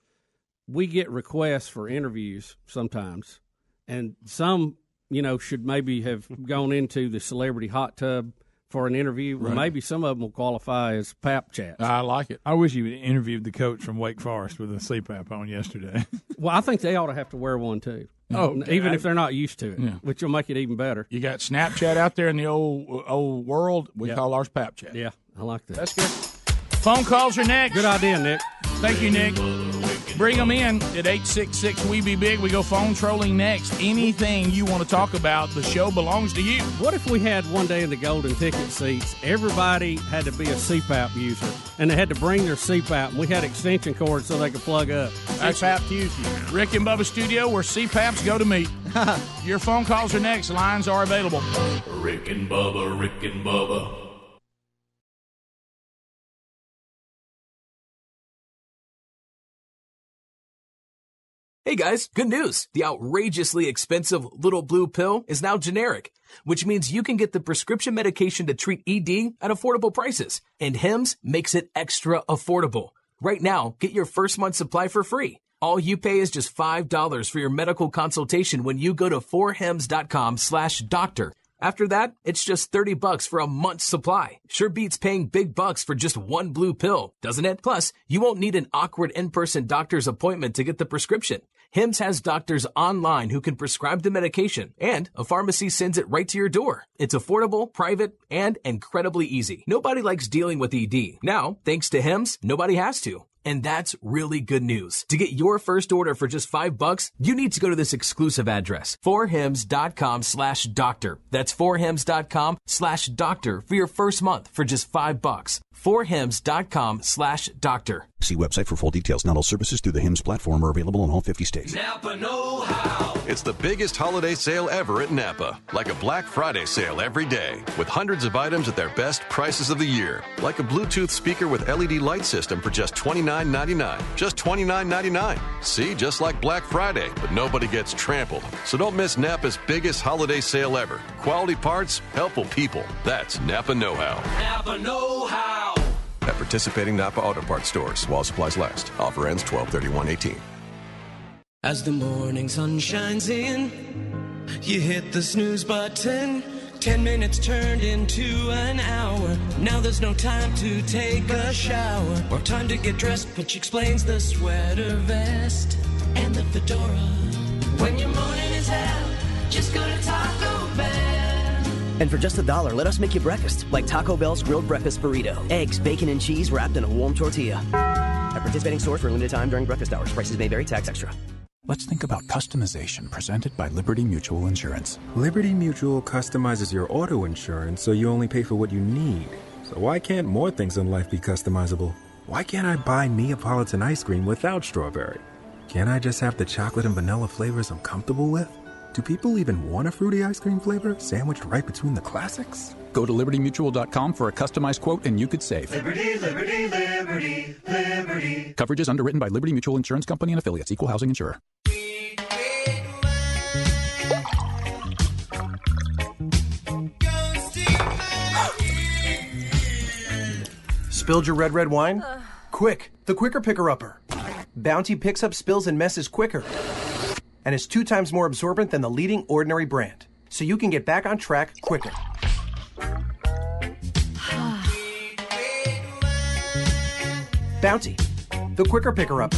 We get requests for interviews sometimes, and some, you know, should maybe have gone into the celebrity hot tub for an interview. Right. maybe some of them will qualify as pap chats. I like it. I wish you would interviewed the coach from Wake Forest with a CPAP on yesterday. [laughs] well, I think they ought to have to wear one too. Oh, Okay, even I- if they're not used to it, which will make it even better. You got Snapchat out there in the old old world. We call ours Pap Chat. Yeah, I like that. That's good. Phone calls are next. Good idea, Nick. Thank you, Nick. Bring them in at 866 We Be Big. We go phone trolling next. Anything you want to talk about, the show belongs to you. What if we had one day in the golden ticket seats, everybody had to be a CPAP user, and they had to bring their CPAP, and we had extension cords so they could plug up. That's CPAP Tuesday. Rick and Bubba Studio, where CPAPs go to meet. [laughs] Your phone calls are next. Lines are available. Rick and Bubba, Rick and Bubba. Hey guys, good news. The outrageously expensive little blue pill is now generic, which means you can get the prescription medication to treat ED at affordable prices. And Hims makes it extra affordable. Right now, get your first month supply for free. All you pay is just $5 for your medical consultation when you go to forhims.com slash doctor. After that, it's just 30 bucks for a month's supply. Sure beats paying big bucks for just one blue pill, doesn't it? Plus, you won't need an awkward in-person doctor's appointment to get the prescription. Hims has doctors online who can prescribe the medication, and a pharmacy sends it right to your door. It's affordable, private, and incredibly easy. Nobody likes dealing with ED. Now, thanks to Hims, nobody has to. And that's really good news. To get your first order for just five bucks, you need to go to this exclusive address, forhims.com slash doctor. That's forhims.com slash doctor for your first month for just five bucks. forhims.com slash doctor. See website for full details. Not all services through the HIMS platform are available in all 50 states. Napa Know How. It's the biggest holiday sale ever at Napa. Like a Black Friday sale every day, with hundreds of items at their best prices of the year. Like a Bluetooth speaker with LED light system for just $29.99. Just $29.99. See, just like Black Friday, but nobody gets trampled. So don't miss Napa's biggest holiday sale ever. Quality parts, helpful people. That's Napa Know How. Napa Know How. At participating Napa Auto Parts stores while supplies last. Offer ends 12-31-18. As the morning sun shines in, you hit the snooze button. Ten minutes turned into an hour. Now there's no time to take a shower or time to get dressed, which explains the sweater vest and the fedora. When your morning is hell, just go to Bell. And for just a dollar, let us make you breakfast, like Taco Bell's grilled breakfast burrito. Eggs, bacon, and cheese wrapped in a warm tortilla. At participating stores for a limited time during breakfast hours. Prices may vary, tax extra. Let's think about customization presented by Liberty Mutual Insurance. Liberty Mutual customizes your auto insurance so you only pay for what you need. So why can't more things in life be customizable? Why can't I buy Neapolitan ice cream without strawberry? Can't I just have the chocolate and vanilla flavors I'm comfortable with? Do people even want a fruity ice cream flavor sandwiched right between the classics? Go to libertymutual.com for a customized quote and you could save. Liberty, liberty, liberty, liberty. Coverage is underwritten by Liberty Mutual Insurance Company and affiliates, equal housing insurer. Spilled your red, red wine? Quick, the quicker picker upper. Bounty picks up spills and messes quicker. And is two times more absorbent than the leading ordinary brand. So you can get back on track quicker. [sighs] Bounty, the quicker picker upper.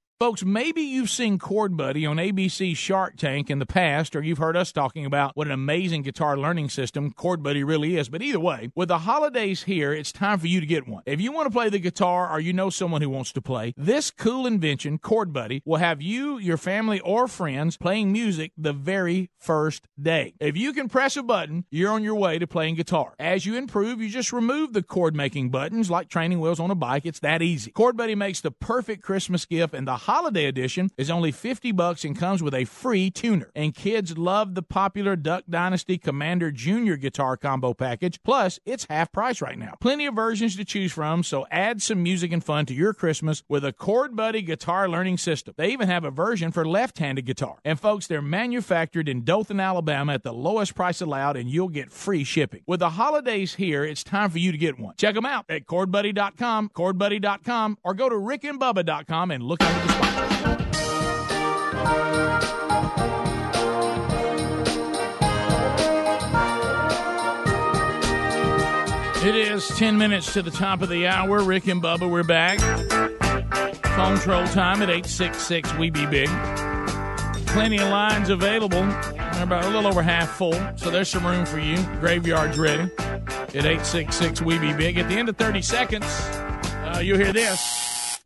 Folks, maybe you've seen Chord Buddy on ABC Shark Tank in the past, or you've heard us talking about what an amazing guitar learning system Chord Buddy really is. But either way, with the holidays here, it's time for you to get one. If you want to play the guitar or you know someone who wants to play, this cool invention, Chord Buddy, will have you, your family, or friends playing music the very first day. If you can press a button, you're on your way to playing guitar. As you improve, you just remove the chord making buttons like training wheels on a bike. It's that easy. Chord Buddy makes the perfect Christmas gift, and the holiday edition is only 50 bucks and comes with a free tuner. And kids love the popular Duck Dynasty Commander Junior guitar combo package. Plus, it's half price right now. Plenty of versions to choose from, so add some music and fun to your Christmas with a Chord Buddy guitar learning system. They even have a version for left-handed guitar. And folks, they're manufactured in Dothan, Alabama at the lowest price allowed and you'll get free shipping. With the holidays here, it's time for you to get one. Check them out at chordbuddy.com, chordbuddy.com, or go to rickandbubba.com and look under the. It is 10 minutes to the top of the hour. Rick and Bubba, we're back. Phone troll time at 866 We Be Big. Plenty of lines available. They're about a little over half full, so there's some room for you. Graveyard's ready at 866 We Be Big. At the end of 30 seconds, uh, you'll hear this.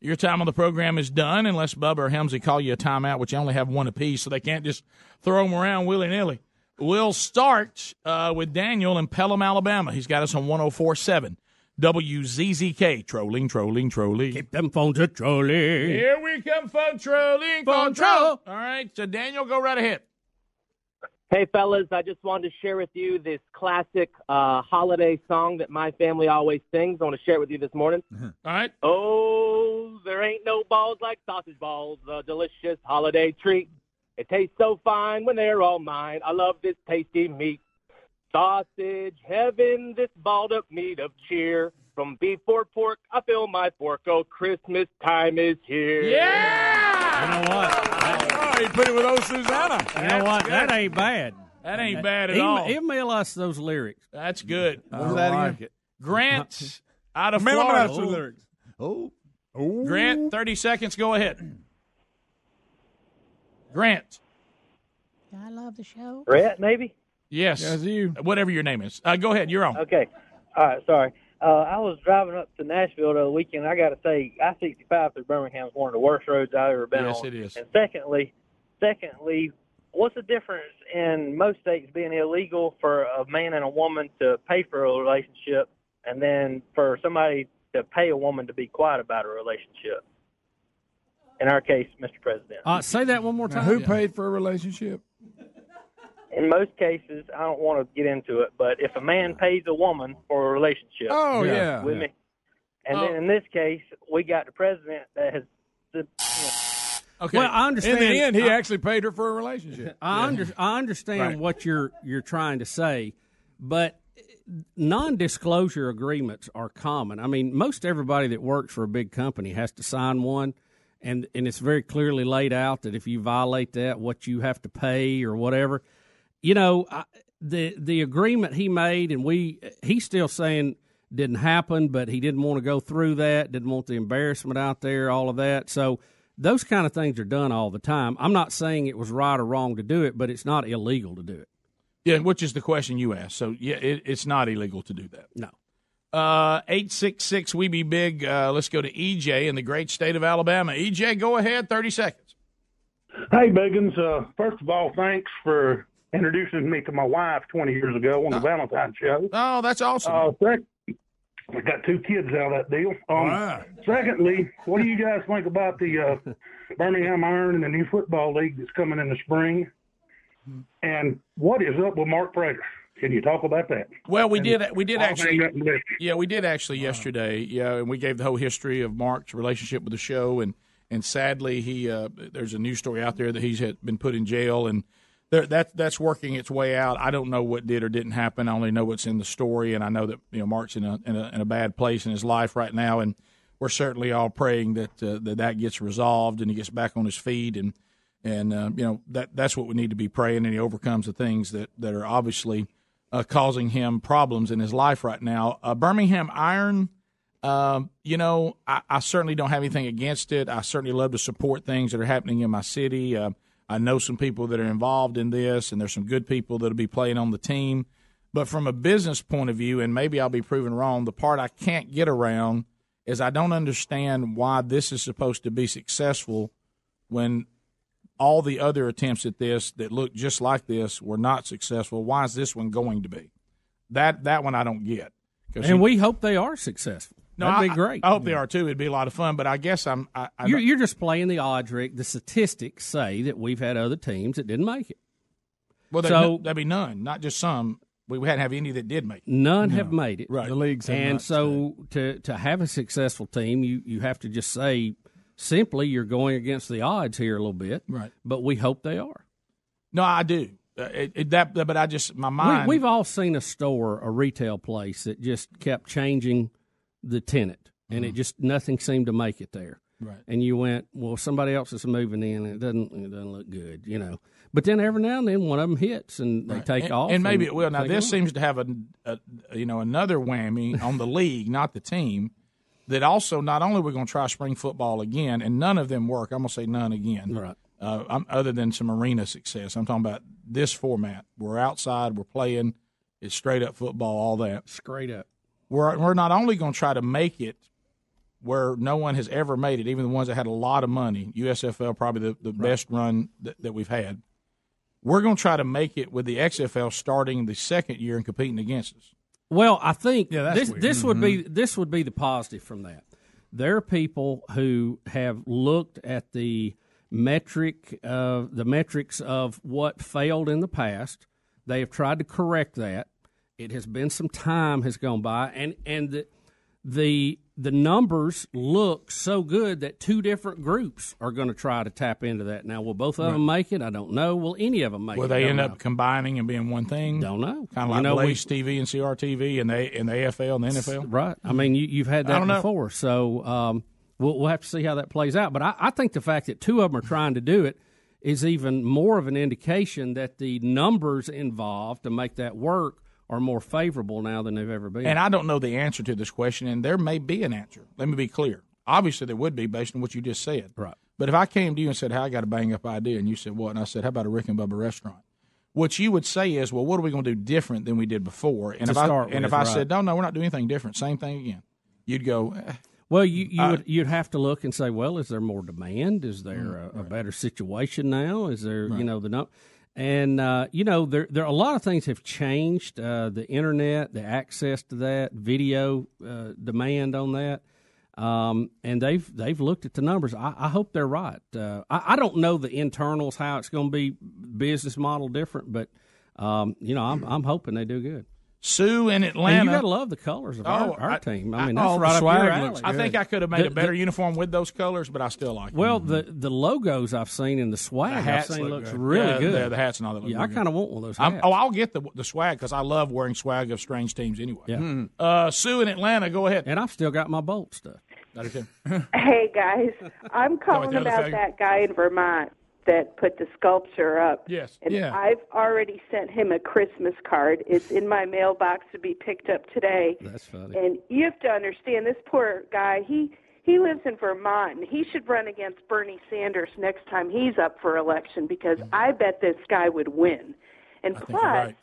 Your time on the program is done unless Bubba or Helmsy call you a timeout, which you only have one apiece, so they can't just throw them around willy nilly. We'll start uh, with Daniel in Pelham, Alabama. He's got us on 1047 WZZK. Trolling, trolling, trolling. Keep them phones a trolling. Here we come, phone trolling. Phone troll. All right, so Daniel, go right ahead. Hey, fellas, I just wanted to share with you this classic uh, holiday song that my family always sings. I want to share it with you this morning. All right. Oh, there ain't no balls like sausage balls, a delicious holiday treat. It tastes so fine when they're all mine. I love this tasty meat. Sausage heaven, this balled up meat of cheer. From beef or pork, I fill my fork. Oh, Christmas time is here. Yeah! You know what? Oh, he put it with old Susanna. You know what? That ain't bad. That ain't bad at Email- all. Email us those lyrics. That's good. What was that like again? it. Grant [laughs] out of Mail 'em Florida. out some lyrics. Oh. Grant, 30 seconds. Go ahead. Grant. I love the show. Grant, maybe? Yes. you. Whatever your name is. Uh, go ahead. You're on. Okay. All right. Sorry. Uh, I was driving up to Nashville the other weekend. I got to say, I-65 through Birmingham is one of the worst roads I've ever been Yes, on. it is. And secondly, secondly, what's the difference in most states being illegal for a man and a woman to pay for a relationship, and then for somebody to pay a woman to be quiet about a relationship? In our case, Mr. President. Uh, say that one more Now, time. who paid for a relationship? In most cases, I don't want to get into it, but if a man pays a woman for a relationship, Oh, Yeah. yeah. with me, and Oh. then in this case, we got the president that has. You know, Okay. Well, I understand. In the end, he I- actually paid her for a relationship. [laughs] I, under, I understand Right. what you're you're trying to say, but non-disclosure agreements are common. I mean, most everybody that works for a big company has to sign one, and and it's very clearly laid out that if you violate that, what you have to pay or whatever. You know, I, the the agreement he made, and we he's still saying didn't happen, but he didn't want to go through that, didn't want the embarrassment out there, all of that. So those kind of things are done all the time. I'm not saying it was right or wrong to do it, but it's not illegal to do it. Yeah, which is the question you asked. So, yeah, it, it's not illegal to do that. No. Uh, 866 We Be Big. Uh, let's go to EJ in the great state of Alabama. EJ, go ahead. 30 seconds. Hey, Biggins. Uh, first of all, thanks for introducing me to my wife 20 years ago on the Valentine's show. Oh, that's awesome. Uh, sec- I got two kids out of that deal. Um, Wow. Secondly, what do you guys think about the uh, [laughs] Birmingham Iron and the new football league that's coming in the spring? And what is up with Mark Prater? Can you talk about that? Well, we And did. We did actually. hang up and listen. Yeah, we did actually yesterday. Yeah, and we gave the whole history of Mark's relationship with the show, and and sadly, he uh, there's a news story out there that he's had been put in jail, and that that's working its way out. I don't know what did or didn't happen. I only know what's in the story, and I know that you know Mark's in a in a, in a bad place in his life right now, and we're certainly all praying that uh, that that gets resolved and he gets back on his feet and. And uh, you know that that's what we need to be praying, and he overcomes the things that, that are obviously uh, causing him problems in his life right now. Uh, Birmingham Iron Um, you know, I, I certainly don't have anything against it. I certainly love to support things that are happening in my city. Uh, I know some people that are involved in this, and there's some good people that'll be playing on the team. But from a business point of view, and maybe I'll be proven wrong, the part I can't get around is I don't understand why this is supposed to be successful when all the other attempts at this that look just like this were not successful. Why is this one going to be? That that one I don't get. And you- we hope they are successful. No, That'd I, be great. I, hope they are too. It'd be a lot of fun. But I guess I'm. I, I You're, you're just playing the odds, Rick. The statistics say that we've had other teams that didn't make it. well, there'd, so- there'd be none, not just some. We hadn't have any that did make it. None have made it. Right. The leagues have and not so to to have a successful team, you you have to just say simply you're going against the odds here a little bit. Right. But we hope they are. No, I do. Uh, it, it, that, but I just my mind. We, we've all seen a store, a retail place that just kept changing the tenant, and it just nothing seemed to make it there. Mm-hmm. Right. And you went, well, somebody else is moving in, and it doesn't it doesn't look good, you know. But then every now and then one of them hits, and they Right. take and, off, and maybe it will. Now this on. seems to have a, a you know another whammy on the league, not the team. That also not only we're going to try spring football again, and none of them work. I'm going to say none again. Right. Uh, I'm, other than some arena success, I'm talking about this format. We're outside, we're playing, it's straight up football, all that. straight up. We're we're not only going to try to make it where no one has ever made it, even the ones that had a lot of money. USFL probably the, the best run that, that we've had. We're going to try to make it with the XFL starting the second year and competing against us. Well, I think that's this weird. this would be Mm-hmm. this would be the positive from that. There are people who have looked at the metric of the metrics of what failed in the past. They have tried to correct that. It has been some time has gone by, and and the the the numbers look so good that two different groups are going to try to tap into that. Now, will both of them make it? I don't know. Will any of them make Will it? Will they end know. up combining and being one thing? Don't know. Kind of You like know, we- Blaze TV and CRTV and they and the AFL and the NFL. Right. I mean, you, you've had that don't know. before, so um, we'll, we'll have to see how that plays out. But I, I think the fact that two of them are trying to do it is even more of an indication that the numbers involved to make that work are more favorable now than they've ever been. And I don't know the answer to this question, and there may be an answer. Let me be clear. Obviously, there would be based on what you just said. Right. But if I came to you and said, "Hey, I got a bang up idea," and you said, "What?" and I said, "How about a Rick and Bubba restaurant?" What you would say is, "Well, what are we going to do different than we did before?" And To if I and with, if I right. said, "No, no, we're not doing anything different. Same thing again," you'd go, eh, Well, you, you Uh, would you'd have to look and say, well, is there more demand? Is there Mm, a, a better situation now? Is there you know the num- and uh, you know there there a lot of things have changed. Uh, the internet, the access to that, video uh, demand on that, um, and they've they've looked at the numbers. I, I hope they're right. Uh, I, I don't know the internals how it's going to be business model different, but um, you know I'm I'm hoping they do good. Sue in Atlanta. And you got to love the colors of our, Oh, our I- team. I mean, I- that's oh, right the up your swag alley. looks I think I could have made The- a better the- uniform with those colors, but I still like it. Well, the the logos I've seen in the swag The I've hats seen look looks good. really Yeah, good. the- the hats and all that look Yeah, I kind of want one of those I'm- hats. oh, I'll get the the swag because I love wearing swag of strange teams anyway. Yeah. Uh, Sue in Atlanta, go ahead. And I've still got my bolt stuff. [laughs] Hey guys, I'm calling about that guy in Vermont that put the sculpture up. Yes. And Yeah. I've already sent him a Christmas card. It's in my mailbox to be picked up today. That's funny. And you have to understand this poor guy, he he lives in Vermont and he should run against Bernie Sanders next time he's up for election because I bet this guy would win. And plus right.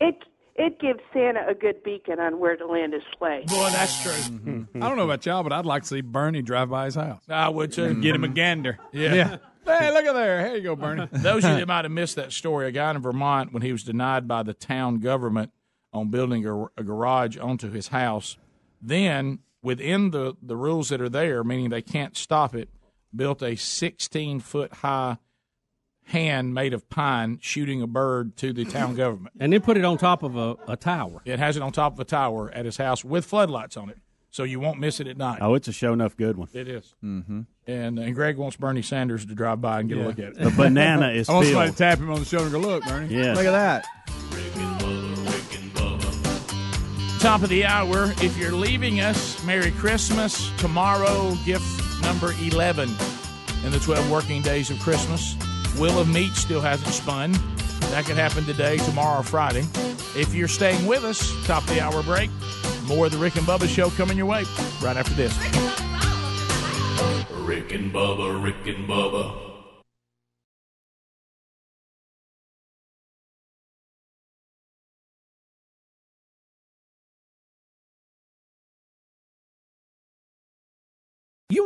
it it gives Santa a good beacon on where to land his sleigh. Boy, that's true. Mm-hmm. I don't know about y'all, but I'd like to see Bernie drive by his house. I would too. Get him a gander. Yeah. Hey, look at there. Here you go, Bernie. [laughs] Those of you that might have missed that story, a guy in Vermont, when he was denied by the town government on building a, a garage onto his house, then within the, the rules that are there, meaning they can't stop it, built a 16 foot high hand made of pine shooting a bird to the town government. And then put it on top of a, a tower. It has it on top of a tower at his house with floodlights on it, so you won't miss it at night. Oh, it's a show enough good one. It is. Mm-hmm. And, and Greg wants Bernie Sanders to drive by and get a look at it. The banana [laughs] is I want somebody to tap him on the shoulder and go, look, Bernie. Yes. Look at that. Top of the hour. If you're leaving us, Merry Christmas. Tomorrow, gift number 11 in the 12 working days of Christmas. Will of Meat still hasn't spun. That could happen today, tomorrow, or Friday. If you're staying with us, top of the hour break, More of the Rick and Bubba show coming your way right after this. Rick and Bubba, Rick and Bubba.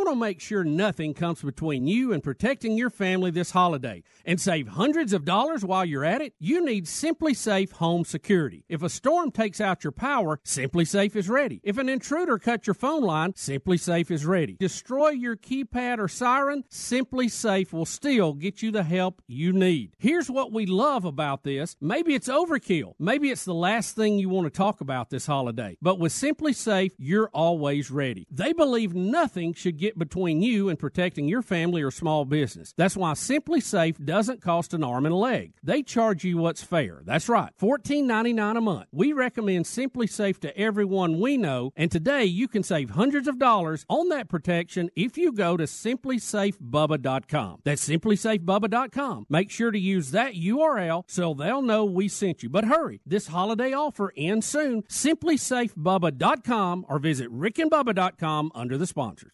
Want to make sure nothing comes between you and protecting your family this holiday and save hundreds of dollars while you're at it? You need SimpliSafe Home Security. If a storm takes out your power, SimpliSafe is ready. If an intruder cuts your phone line, SimpliSafe is ready. Destroy your keypad or siren, SimpliSafe will still get you the help you need. Here's what we love about this. Maybe it's overkill. Maybe it's the last thing you want to talk about this holiday. But with SimpliSafe, you're always ready. They believe nothing should get between you and protecting your family or small business. That's why SimpliSafe doesn't cost an arm and a leg. They charge you what's fair. That's right, $14.99 a month. We recommend SimpliSafe to everyone we know, and today you can save hundreds of dollars on that protection if you go to simplisafebubba.com. That's simplisafebubba.com. Make sure to use that URL so they'll know we sent you. But hurry, this holiday offer ends soon. Simplisafebubba.com or visit rickandbubba.com under the sponsors.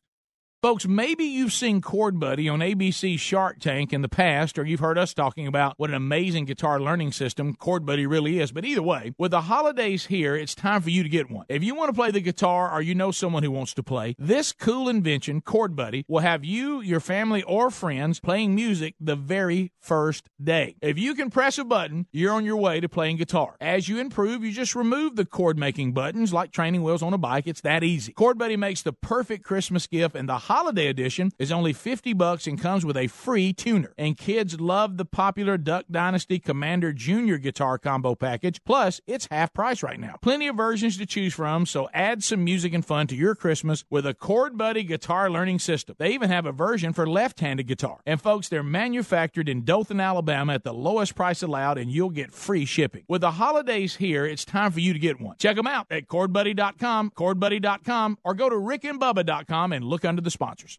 Folks, maybe you've seen Chord Buddy on ABC Shark Tank in the past, or you've heard us talking about what an amazing guitar learning system Chord Buddy really is. But either way, with the holidays here, it's time for you to get one. If you want to play the guitar or you know someone who wants to play, this cool invention, Chord Buddy, will have you, your family, or friends playing music the very first day. If you can press a button, you're on your way to playing guitar. As you improve, you just remove the chord making buttons like training wheels on a bike. It's that easy. Chord Buddy makes the perfect Christmas gift, and the holiday edition is only 50 bucks and comes with a free tuner. And kids love the popular Duck Dynasty Commander Junior guitar combo package. Plus, it's half price right now. Plenty of versions to choose from, so add some music and fun to your Christmas with a Chord Buddy guitar learning system. They even have a version for left-handed guitar. And folks, they're manufactured in Dothan, Alabama at the lowest price allowed and you'll get free shipping. With the holidays here, it's time for you to get one. Check them out at chordbuddy.com, chordbuddy.com, or go to rickandbubba.com and look under the sponsors.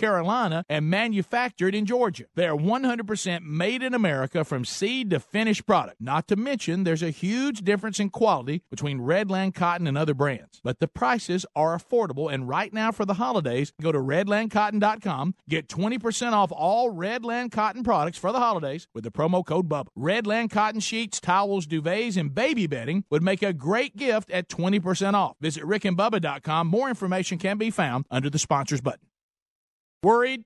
and manufactured in Georgia. They are 100% made in America from seed to finished product. Not to mention, there's a huge difference in quality between Redland Cotton and other brands. But the prices are affordable, and right now for the holidays, go to redlandcotton.com, get 20% off all Redland Cotton products for the holidays with the promo code BUBBA. Redland Cotton sheets, towels, duvets, and baby bedding would make a great gift at 20% off. Visit rickandbubba.com. More information can be found under the sponsors button. Worried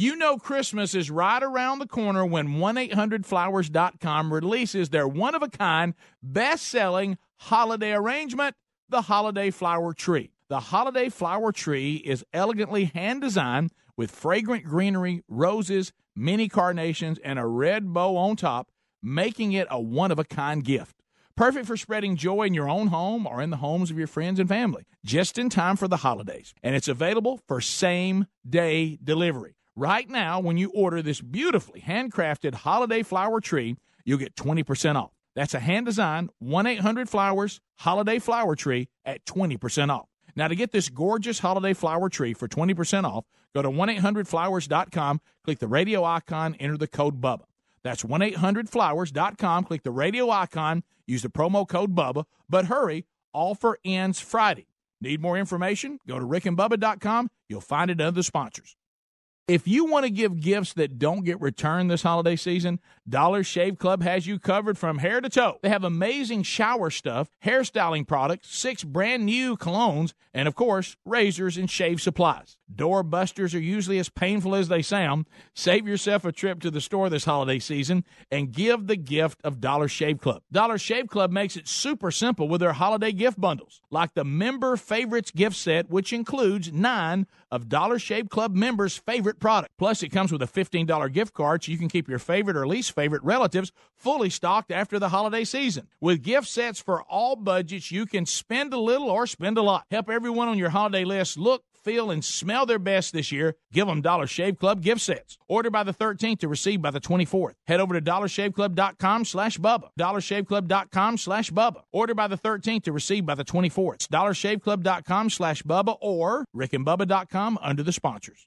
You know Christmas is right around the corner when 1-800-Flowers.com releases their one-of-a-kind, best-selling holiday arrangement, the Holiday Flower Tree. The Holiday Flower Tree is elegantly hand-designed with fragrant greenery, roses, mini carnations, and a red bow on top, making it a one-of-a-kind gift. Perfect for spreading joy in your own home or in the homes of your friends and family, just in time for the holidays. And it's available for same-day delivery. Right now, when you order this beautifully handcrafted holiday flower tree, you'll get 20% off. That's a hand designed 1 800 Flowers holiday flower tree at 20% off. Now, to get this gorgeous holiday flower tree for 20% off, go to 1-800-Flowers.com, click the radio icon, enter the code BUBBA. That's 1-800-Flowers.com, click the radio icon, use the promo code BUBBA, but hurry, offer ends Friday. Need more information? Go to rickandbubba.com. You'll find it under the sponsors. If you want to give gifts that don't get returned this holiday season, Dollar Shave Club has you covered from hair to toe. They have amazing shower stuff, hairstyling products, six brand new colognes, and of course, razors and shave supplies. Door busters are usually as painful as they sound. Save yourself a trip to the store this holiday season and give the gift of Dollar Shave Club. Dollar Shave Club makes it super simple with their holiday gift bundles, like the Member Favorites gift set, which includes nine of Dollar Shave Club members' favorite product. Plus, it comes with a $15 gift card so you can keep your favorite or least favorite relatives fully stocked after the holiday season. With gift sets for all budgets, you can spend a little or spend a lot. Help everyone on your holiday list look feel, and smell their best this year, give them Dollar Shave Club gift sets. Order by the 13th to receive by the 24th. Head over to dollarshaveclub.com slash Bubba. dollarshaveclub.com slash Bubba. Order by the 13th to receive by the 24th. It's dollarshaveclub.com slash Bubba or rickandbubba.com under the sponsors.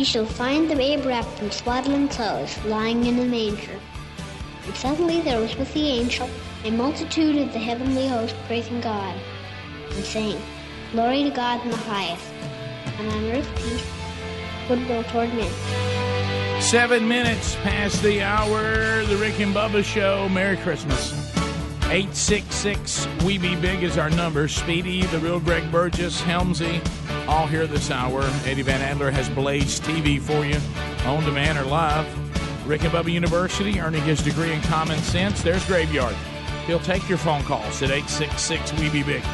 You shall find the babe wrapped in swaddling clothes, lying in a manger. And suddenly there was with the angel a multitude of the heavenly host praising God, and saying, Glory to God in the highest, and on earth peace, goodwill toward men. Seven minutes past the hour. The Rick and Bubba Show. Merry Christmas. 866 We Be Big is our number. Speedy, the real Greg Burgess, Helmsy, all here this hour. Eddie Van Adler has Blaze TV for you, on demand or live. Rick and Bubba University, earning his degree in common sense. There's Graveyard. He'll take your phone calls at 866 We Be Big.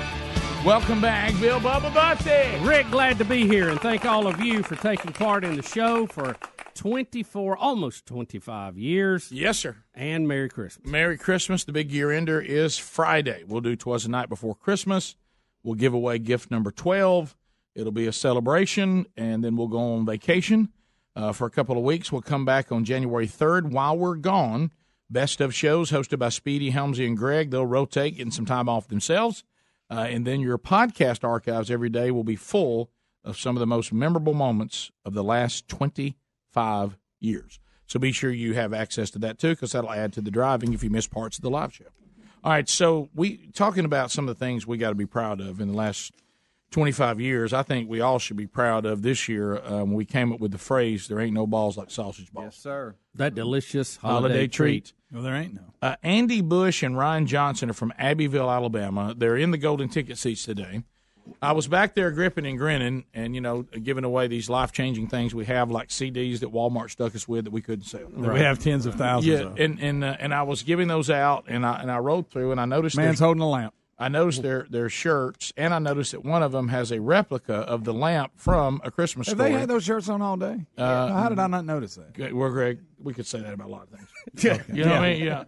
Welcome back, Bill Bubba Bussey. Rick, glad to be here, and thank all of you for taking part in the show for 24, almost 25 years. Yes, sir. And Merry Christmas. Merry Christmas. The big year ender is Friday. We'll do Twas the Night Before Christmas. We'll give away gift number 12. It'll be a celebration, and then we'll go on vacation uh, for a couple of weeks. We'll come back on January 3rd. While we're gone, best of shows hosted by Speedy, Helmsy, and Greg. They'll rotate, getting some time off themselves. Uh, and then your podcast archives every day will be full of some of the most memorable moments of the last 25 years. So be sure you have access to that too, because that'll add to the driving if you miss parts of the live show. All right, so we talking about some of the things we got to be proud of in the last 25 years. I think we all should be proud of this year when we came up with the phrase "There ain't no balls like sausage balls." Yes, sir. That delicious holiday, holiday, treat. Well, there ain't no. Uh, Andy Bush and Ryan Johnson are from Abbeville, Alabama. They're in the golden ticket seats today. I was back there gripping and grinning, and you know, giving away these life changing things we have, like CDs that Walmart stuck us with that we couldn't sell. That we have tens of thousands Yeah, of. and and uh, and I was giving those out, and I and I rode through, and I noticed Man's holding a lamp. I noticed their their shirts, and I noticed that one of them has a replica of the lamp from a Christmas Have story. they had those shirts on all day? Uh, How did I not notice that? Well, Greg, we could say that about a lot of things. [laughs] Yeah. You know what I mean? Yeah.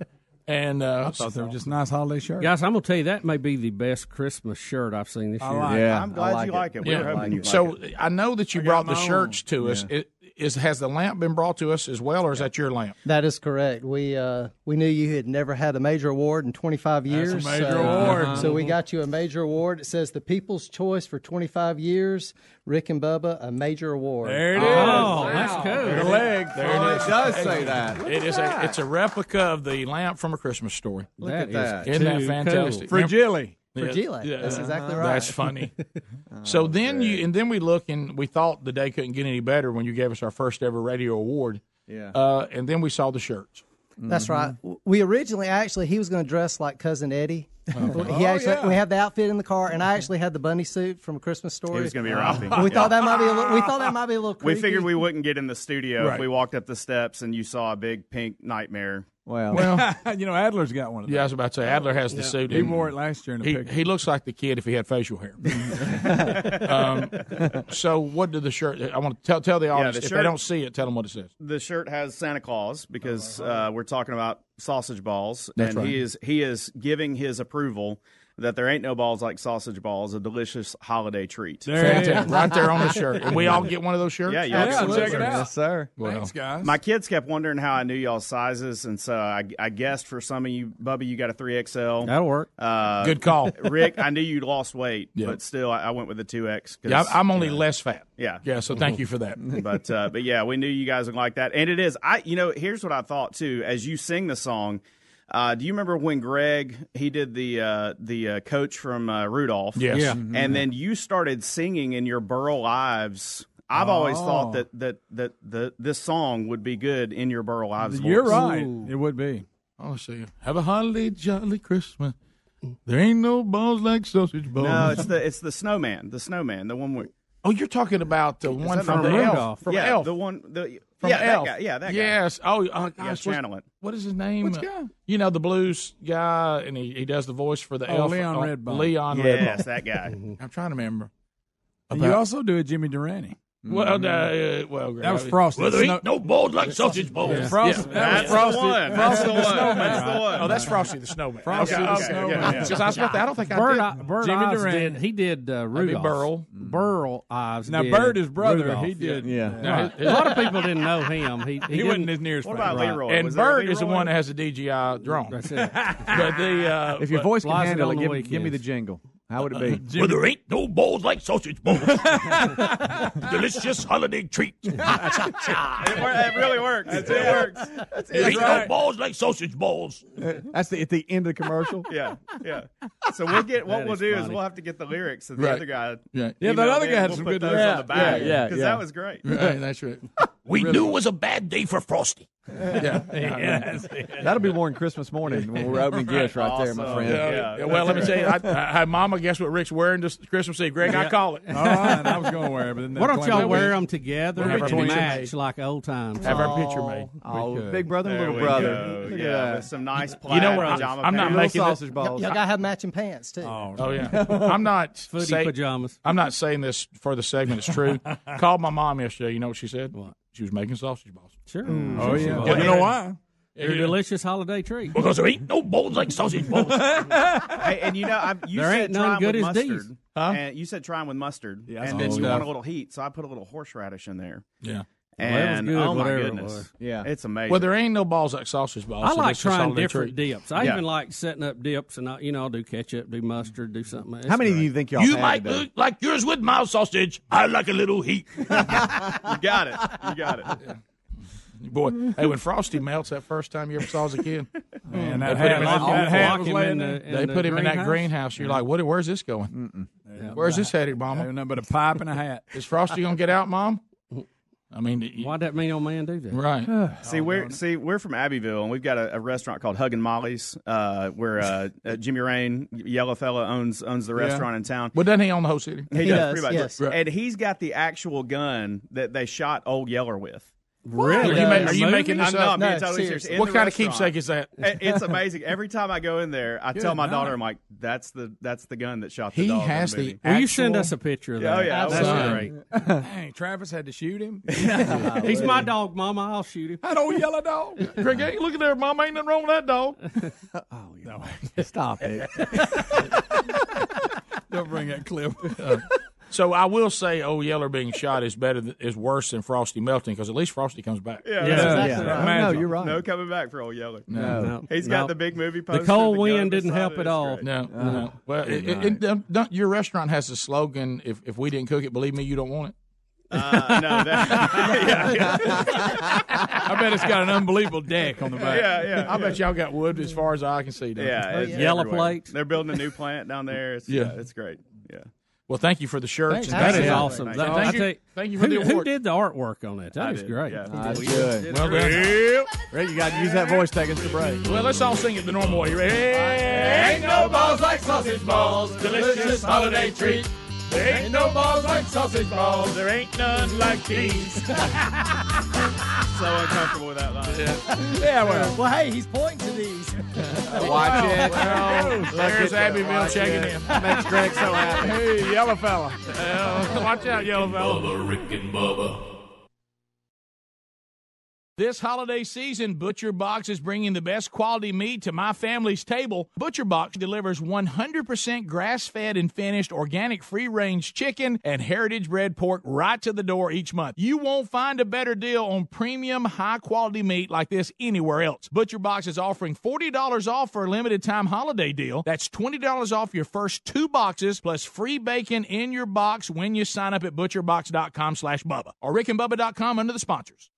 And uh, I thought they were just nice holiday shirts. Guys, I'm going to tell you, that may be the best Christmas shirt I've seen this I year. like it. Yeah, I'm glad I like you it. like it. We Yeah. were hoping you'd so like I know that you I brought the my shirts own. to us. Yeah. It, is has the lamp been brought to us as well, or is that your lamp? That is correct. We uh, we knew you had never had a major award in 25 That's a years. major so, award. So we Mhm. got you a major award. It says the People's Choice for 25 years. Rick and Bubba, a major award. There it is. Oh, that's cool. The leg. There Oh, it it is. does say that. It is a it's a replica of the lamp from a Christmas story. Look at that. Isn't that fantastic? cool. Remember- Fragile. Yeah. That's exactly right. That's funny. [laughs] so then you and then we look and we thought the day couldn't get any better when you gave us our first ever radio award. Yeah. Uh, and then we saw the shirts. That's right. We originally actually he was going to dress like cousin Eddie, he actually we had the outfit in the car, and I actually had the bunny suit from a Christmas Story. It was going to be Ralphie. [laughs] We thought that might be a little, we thought that might be a little. We figured we wouldn't get in the studio Right. if we walked up the steps and you saw a big pink nightmare. Well, Well, [laughs] you know, Adler's got one of those. Yeah, I was about to say Adler has the suit. He and wore it last year in the he, picture. he looks like the kid if he had facial hair. [laughs] um, so, what did the shirt? I want to tell tell the Yeah, audience the if they don't see it, tell them what it says. The shirt has Santa Claus because uh, we're talking about sausage balls, That's and he is he is giving his approval that there ain't no balls like sausage balls, a delicious holiday treat. Fantastic. right there on the shirt, and we all get one of those shirts. Yeah, you all get one of those shirts. Yes, sir. Well, Thanks, guys. My kids kept wondering how I knew y'all's sizes, and so I, I guessed for some of you, Bubby, you got a three XL. That'll work. Uh, Good call. [laughs] Rick. I knew you'd lost weight, Yeah. but still, I, I went with the two X. yeah, I'm I'm only less fat. Yeah. yeah. So thank you for that. [laughs] but uh, but yeah, we knew you guys would like that, and it is. I you know here's what I thought too. As you sing the song, uh, do you remember when Greg he did the uh, the uh, coach from uh, Rudolph? Yes. Yeah. and then you started singing in your Burl Ives. I've always Oh. thought that that that the this song would be good in your Burl Ives. You're voice. right. It would be. Oh, see, have a holly jolly Christmas. There ain't no balls like sausage balls. No, it's the it's the snowman, the snowman, the one we. Oh, you're talking about the one from the Rudolph? Elf. From yeah, Elf. the one the From yeah Elf. that guy, yeah that guy. Yes. Oh, uh, Yeah, gosh, channel what's, it. what is his name? Which Uh, guy? You know the blues guy, and he, he does the voice for the Oh, elf. Leon uh, Redbone. Leon Yes, Redbone. that guy. [laughs] I'm trying to remember. And you also do a Jimmy Durante. Well, uh, well, That was Frosty. Well, there ain't no balls like sausage balls. Yeah. Frosty- Yeah. that was That's Frosty- the one. Frosty That's the the one. Snowman. That's the one. Oh, that's Frosty the Snowman. Frosty okay, the okay, Snowman. yeah, yeah. 'Cause I was about to- I don't think I did. Eye- Bird Jimmy Ives Durante. did. He did uh, That'd be Rudolph. Burl. Burl Ives. Now, did Bird, his brother, Rudolph. he did. Yeah. Now, A lot of people didn't know him. He, he, He wasn't as near as What famous. about Right. Leroy? And Was Bird is the one that has the DJI drone. That's it. but the uh, If your voice can handle it, give, give me the jingle. How would it be? [laughs] Well, there ain't no balls like sausage balls. [laughs] Delicious holiday treat. [laughs] It, wor- it really works. That's It works. There ain't right. no balls like sausage balls. That's the, at the end of the commercial. Yeah, yeah. So we'll get what That we'll is do is we'll have to get the lyrics, and the Right. other guy. Yeah. Yeah, that other guy had we'll some good those lyrics. on the back. Yeah, yeah, because yeah. that was great. Right, that's right. We knew it was a bad day for Frosty. [laughs] Yeah. [laughs] Yes. That'll be more than Christmas morning when we're opening gifts right there, my friend. Yeah, Yeah. yeah, Well, let me tell you, I, I, I, Mama, guess what Rick's wearing this Christmas Eve? Greg, I call it. [laughs] Oh, All right, I was going to wear it, but then Why don't y'all wear them together We'll have and our picture match made. like old times? Have our picture made. Oh, oh big brother and There little brother. go. Look at Yeah, with some nice plaid You know what? pajama I'm not pants. Little making it- sausage balls. Y'all gotta have matching pants too. Oh, Oh yeah, I'm not Footy say- pajamas. I'm not saying this for the segment. It's true. Called my mom yesterday. You know what she said? What? She was making sausage balls. Sure. oh Sure she yeah. Well, you know why? They're a delicious holiday treat. Because there ain't no balls like sausage balls. [laughs] Hey, and you know, I'm, you There said ain't none try 'em good with as these. mustard, Huh? and you said try 'em with mustard, Yeah, and then good you want a little heat, so I put a little horseradish in there. yeah. Well, was good, oh my whatever it goodness. Yeah. it's amazing. Well, there ain't no balls like sausage balls. I so like this is a trying different treat. dips. I Yeah. even like setting up dips, and I, you know, I'll do ketchup, do mustard, do something. It's How many great. do you think y'all You had might today? look like yours with mild sausage. I like a little heat. [laughs] you got it. You got it. Boy, hey, when Frosty melts that first time you ever saw as a kid, Man, They put him in that, that- that hat was laying in there. the- they put him in that greenhouse? greenhouse. You're like, what? Where's this going? Where's this headed, Mama? Ain't nothing but a pipe and a hat. [laughs] Is Frosty gonna get out, Mom? I mean, y- Why'd that mean old man do that? right? [sighs] See, we're see we're from Abbeville, and we've got a, a restaurant called Huggin' Molly's, uh, where uh, uh, Jimmy Rane, Yella Fella, owns owns the restaurant in town. Well, doesn't he own the whole city? He, He does, does, pretty much. yes. Right. And he's got the actual gun that they shot Old Yeller with. Are you, ma- are you making this I'm not up? being No, totally seriously. serious. In What the kind of restaurant. keepsake is that? [laughs] It- It's amazing. Every time I go in there, I tell my Good daughter. I'm like, "That's the that's the gun that shot the He dog." in has the the. movie." Will you send us a picture of oh, that? oh, yeah, That's absolutely. great. [laughs] Dang, Travis had to shoot him. [laughs] He's my dog, Mama. I'll shoot him. That old yellow dog. Greg, hey, look at there, Mom. Ain't nothing wrong with that dog. Oh yeah. Stop it. Don't bring that clip. So I will say, Old Yeller being shot is better, th- is worse than Frosty melting because at least Frosty comes back. Yeah, Yeah, exactly exactly right. right. No, you're right. No coming back for Old Yeller. No. No. He's No. got the big movie poster. The cold the wind didn't help at all. great. No, no. Well, it, it, it, don't- don't- your restaurant has a slogan: "If if we didn't cook it, believe me, you don't want it." Uh, no, that, [laughs] yeah, I bet it's got an unbelievable deck on the back. yeah, yeah. I bet y'all got wood as far as I can see. don't? Yeah, Yellow everywhere. plates. They're building a new plant down there. It's, Yeah. yeah. it's great. Yeah. Well, thank you for the shirts. Thanks. and That thank is awesome. Thank, thank you. you- thank you for who, the who did the artwork on that? That I is did, great. yeah. That's good. did Well done. Yep. Right, you got to use that voice. Take us to break. Well, let's all sing it the normal way. You ready? Ain't no balls like sausage balls, delicious holiday treat. There ain't no balls like sausage balls, there ain't none like these. [laughs] so uncomfortable with that line. [laughs] Yeah, well. Well, hey, he's pointing to these. [laughs] Watch it. Well, Look there's at Abbeville checking it. in. Makes Greg so happy. Hey, yellow fella. Uh, watch out, yellow fella. Bubba, Rick and Bubba. This holiday season, Butcher Box is bringing the best quality meat to my family's table. Butcher Box delivers 100% grass fed and finished organic free range chicken and heritage bred pork right to the door each month. You won't find a better deal on premium, high quality meat like this anywhere else. Butcher Box is offering $40 off for a limited time holiday deal. That's $20 off your first two boxes plus free bacon in your box when you sign up at butcherbox.com slash Bubba or rickandbubba.com under the sponsors.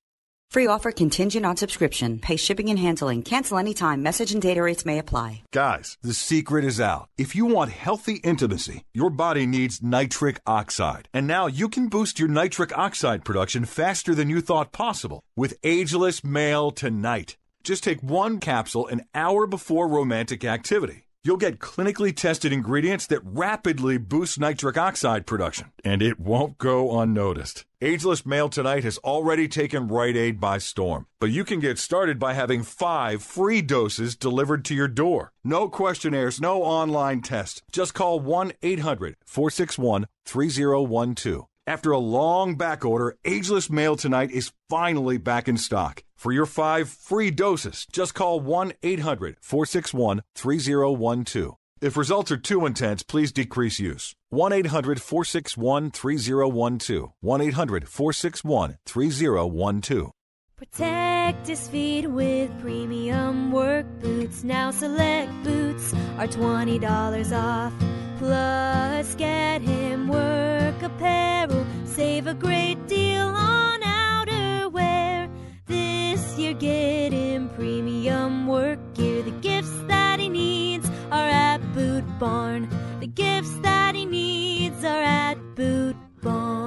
Free offer contingent on subscription. Pay shipping and handling. Cancel anytime. Message and data rates may apply. Guys, the secret is out. If you want healthy intimacy, your body needs nitric oxide. And now you can boost your nitric oxide production faster than you thought possible with Ageless Male Tonight. Just take one capsule an hour before romantic activity. You'll get clinically tested ingredients that rapidly boost nitric oxide production, and it won't go unnoticed. Ageless Male Tonight has already taken Rite Aid by storm, but you can get started by having five free doses delivered to your door. No questionnaires, no online tests. Just call 1 800 461 3012. After a long back order, Ageless Male Tonight is finally back in stock. For your five free doses, just call 1 800 461 3012. If results are too intense, please decrease use. 1 800 461 3012. 1 800 461 3012. Protect his feet with premium work boots. Now select boots are $20 off. Plus, get him work apparel. Save a great deal on outerwear. This year, get him premium work gear. The gifts that he needs are at Boot Barn. The gifts that he needs are at Boot Barn.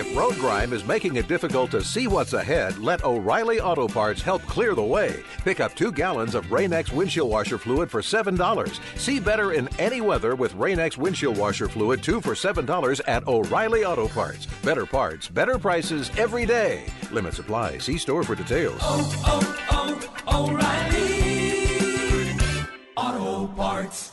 If road grime is making it difficult to see what's ahead, let O'Reilly Auto Parts help clear the way. Pick up two gallons of Rain-X windshield washer fluid for $7. See better in any weather with Rain-X windshield washer fluid, two for $7 at O'Reilly Auto Parts. Better parts, better prices every day. Limit supply. See store for details. Oh, oh, oh, O'Reilly Auto Parts.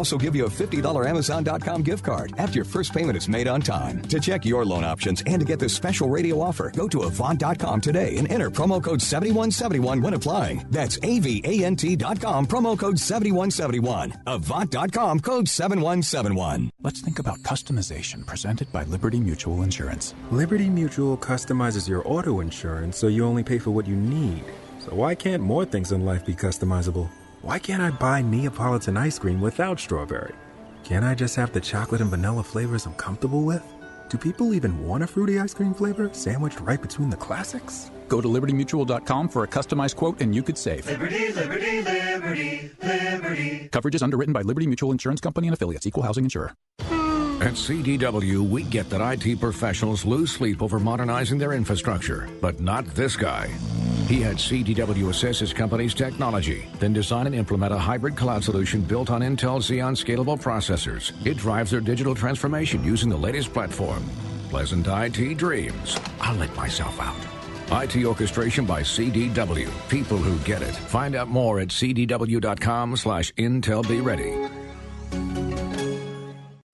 also give you a $50 Amazon.com gift card after your first payment is made on time. To check your loan options and to get this special radio offer, go to Avant.com today and enter promo code 7171 when applying. That's AVANT.com, promo code 7171. Avant.com, code 7171. Let's think about customization presented by Liberty Mutual Insurance. Liberty Mutual customizes your auto insurance so you only pay for what you need. So why can't more things in life be customizable? Why can't I buy Neapolitan ice cream without strawberry? Can't I just have the chocolate and vanilla flavors I'm comfortable with? Do people even want a fruity ice cream flavor sandwiched right between the classics? Go to libertymutual.com for a customized quote and you could save. Liberty, liberty, liberty, liberty. Coverage is underwritten by Liberty Mutual Insurance Company and affiliates, equal housing insurer. At CDW, we get that IT professionals lose sleep over modernizing their infrastructure, but not this guy. He had CDW assess his company's technology, then design and implement a hybrid cloud solution built on Intel Xeon scalable processors. It drives their digital transformation using the latest platform. Pleasant IT dreams. I'll let myself out. IT orchestration by CDW. People who get it. Find out more at cdw.com slash Intel Be Ready.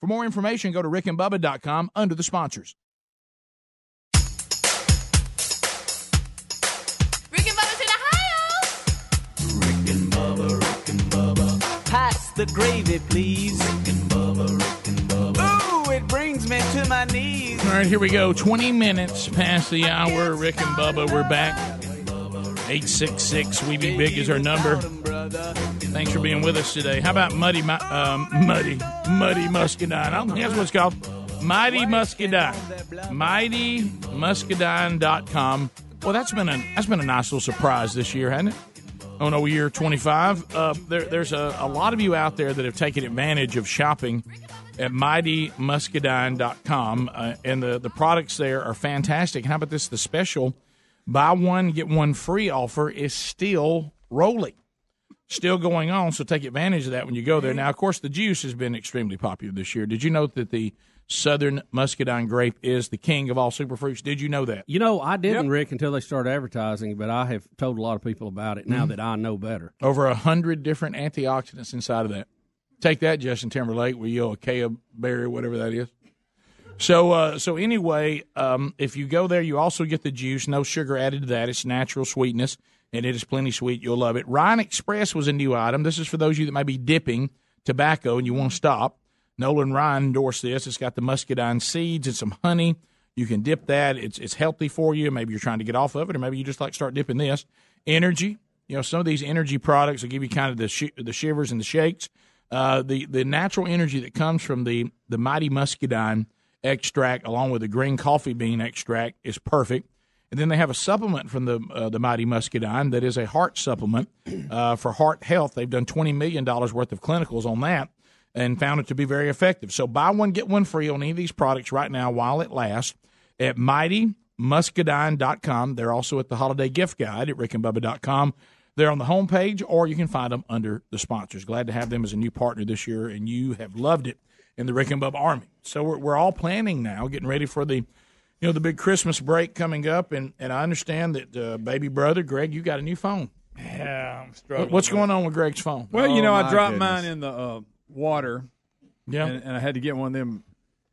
For more information, go to rickandbubba.com under the sponsors. Rick and Bubba's in Ohio. Rick and Bubba, Rick and Bubba. Pass the gravy, please. Rick and Bubba, Rick and Bubba. Ooh, it brings me to my knees. All right, here we go. 20 minutes past the hour. Rick and Bubba, we're back. 866 We Be Big is our number. Thanks for being with us today. How about Muddy, um, Muddy, Muddy Muscadine? I don't think that's what it's called. Mighty Muscadine. MightyMuscadine.com. Well, that's been a that's been a nice little surprise this year, hasn't it? Oh no, year 25. Uh, there, there's a, a lot of you out there that have taken advantage of shopping at mightymuscadine.com, uh, and the, the products there are fantastic. How about this? The special buy one, get one free offer is still rolling, still going on. So take advantage of that when you go there. Now, of course, the juice has been extremely popular this year. Did you note that the Southern Muscadine grape is the king of all superfruits? Did you know that? You know, I didn't, Rick, until they started advertising, but I have told a lot of people about it now Mhm. that I know better. Over a hundred different antioxidants inside of that. Take that, Justin Timberlake, with your acai berry, whatever that is. So, uh, so anyway, um, if you go there, you also get the juice. No sugar added to that. It's natural sweetness, and it is plenty sweet. You'll love it. Ryan Express was a new item. This is for those of you that might be dipping tobacco and you want to stop. Nolan Ryan endorsed this. It's got the muscadine seeds and some honey. You can dip that. It's it's healthy for you. Maybe you're trying to get off of it, or maybe you just like start dipping this. Energy. You know, some of these energy products will give you kind of the sh- the shivers and the shakes. Uh, the the natural energy that comes from the the mighty muscadine extract, along with the green coffee bean extract, is perfect. And then they have a supplement from the uh, the mighty muscadine that is a heart supplement uh, for heart health. They've done twenty million dollars worth of clinicals on that and found it to be very effective. So buy one get one free on any of these products right now while it lasts at mightymuscadine.com. They're also at the holiday gift guide at rickandbubba.com. They're on the homepage, or you can find them under the sponsors. Glad to have them as a new partner this year, and you have loved it in the Rick and Bubba Army. So we're, we're all planning now, getting ready for the, you know, the big Christmas break coming up, and, and I understand that uh, baby brother Greg, you got a new phone. Yeah, I'm struggling. What's going on with Greg's phone? Well, you know, Oh, I dropped goodness. mine in the uh, water. Yeah. And, and I had to get one of them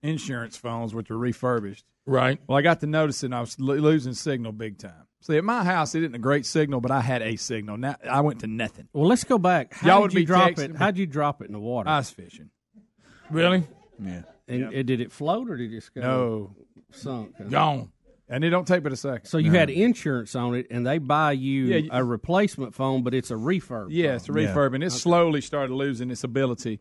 insurance phones, which are refurbished. Right. Well, I got to notice it, I was lo- losing signal big time. See, at my house, it isn't a great signal, but I had a signal. Now I went to nothing. Well, let's go back. How Y'all did would you be drop texting it? How'd you drop it in the water? I was fishing. Really? Yeah. And, and did it float or did it just go No. sunk? Gone. And it don't take but a second. So you No. had insurance on it, and they buy you Yeah, a replacement phone, but it's a refurb. Yeah, it's a phone. refurb, and it Okay. slowly started losing its ability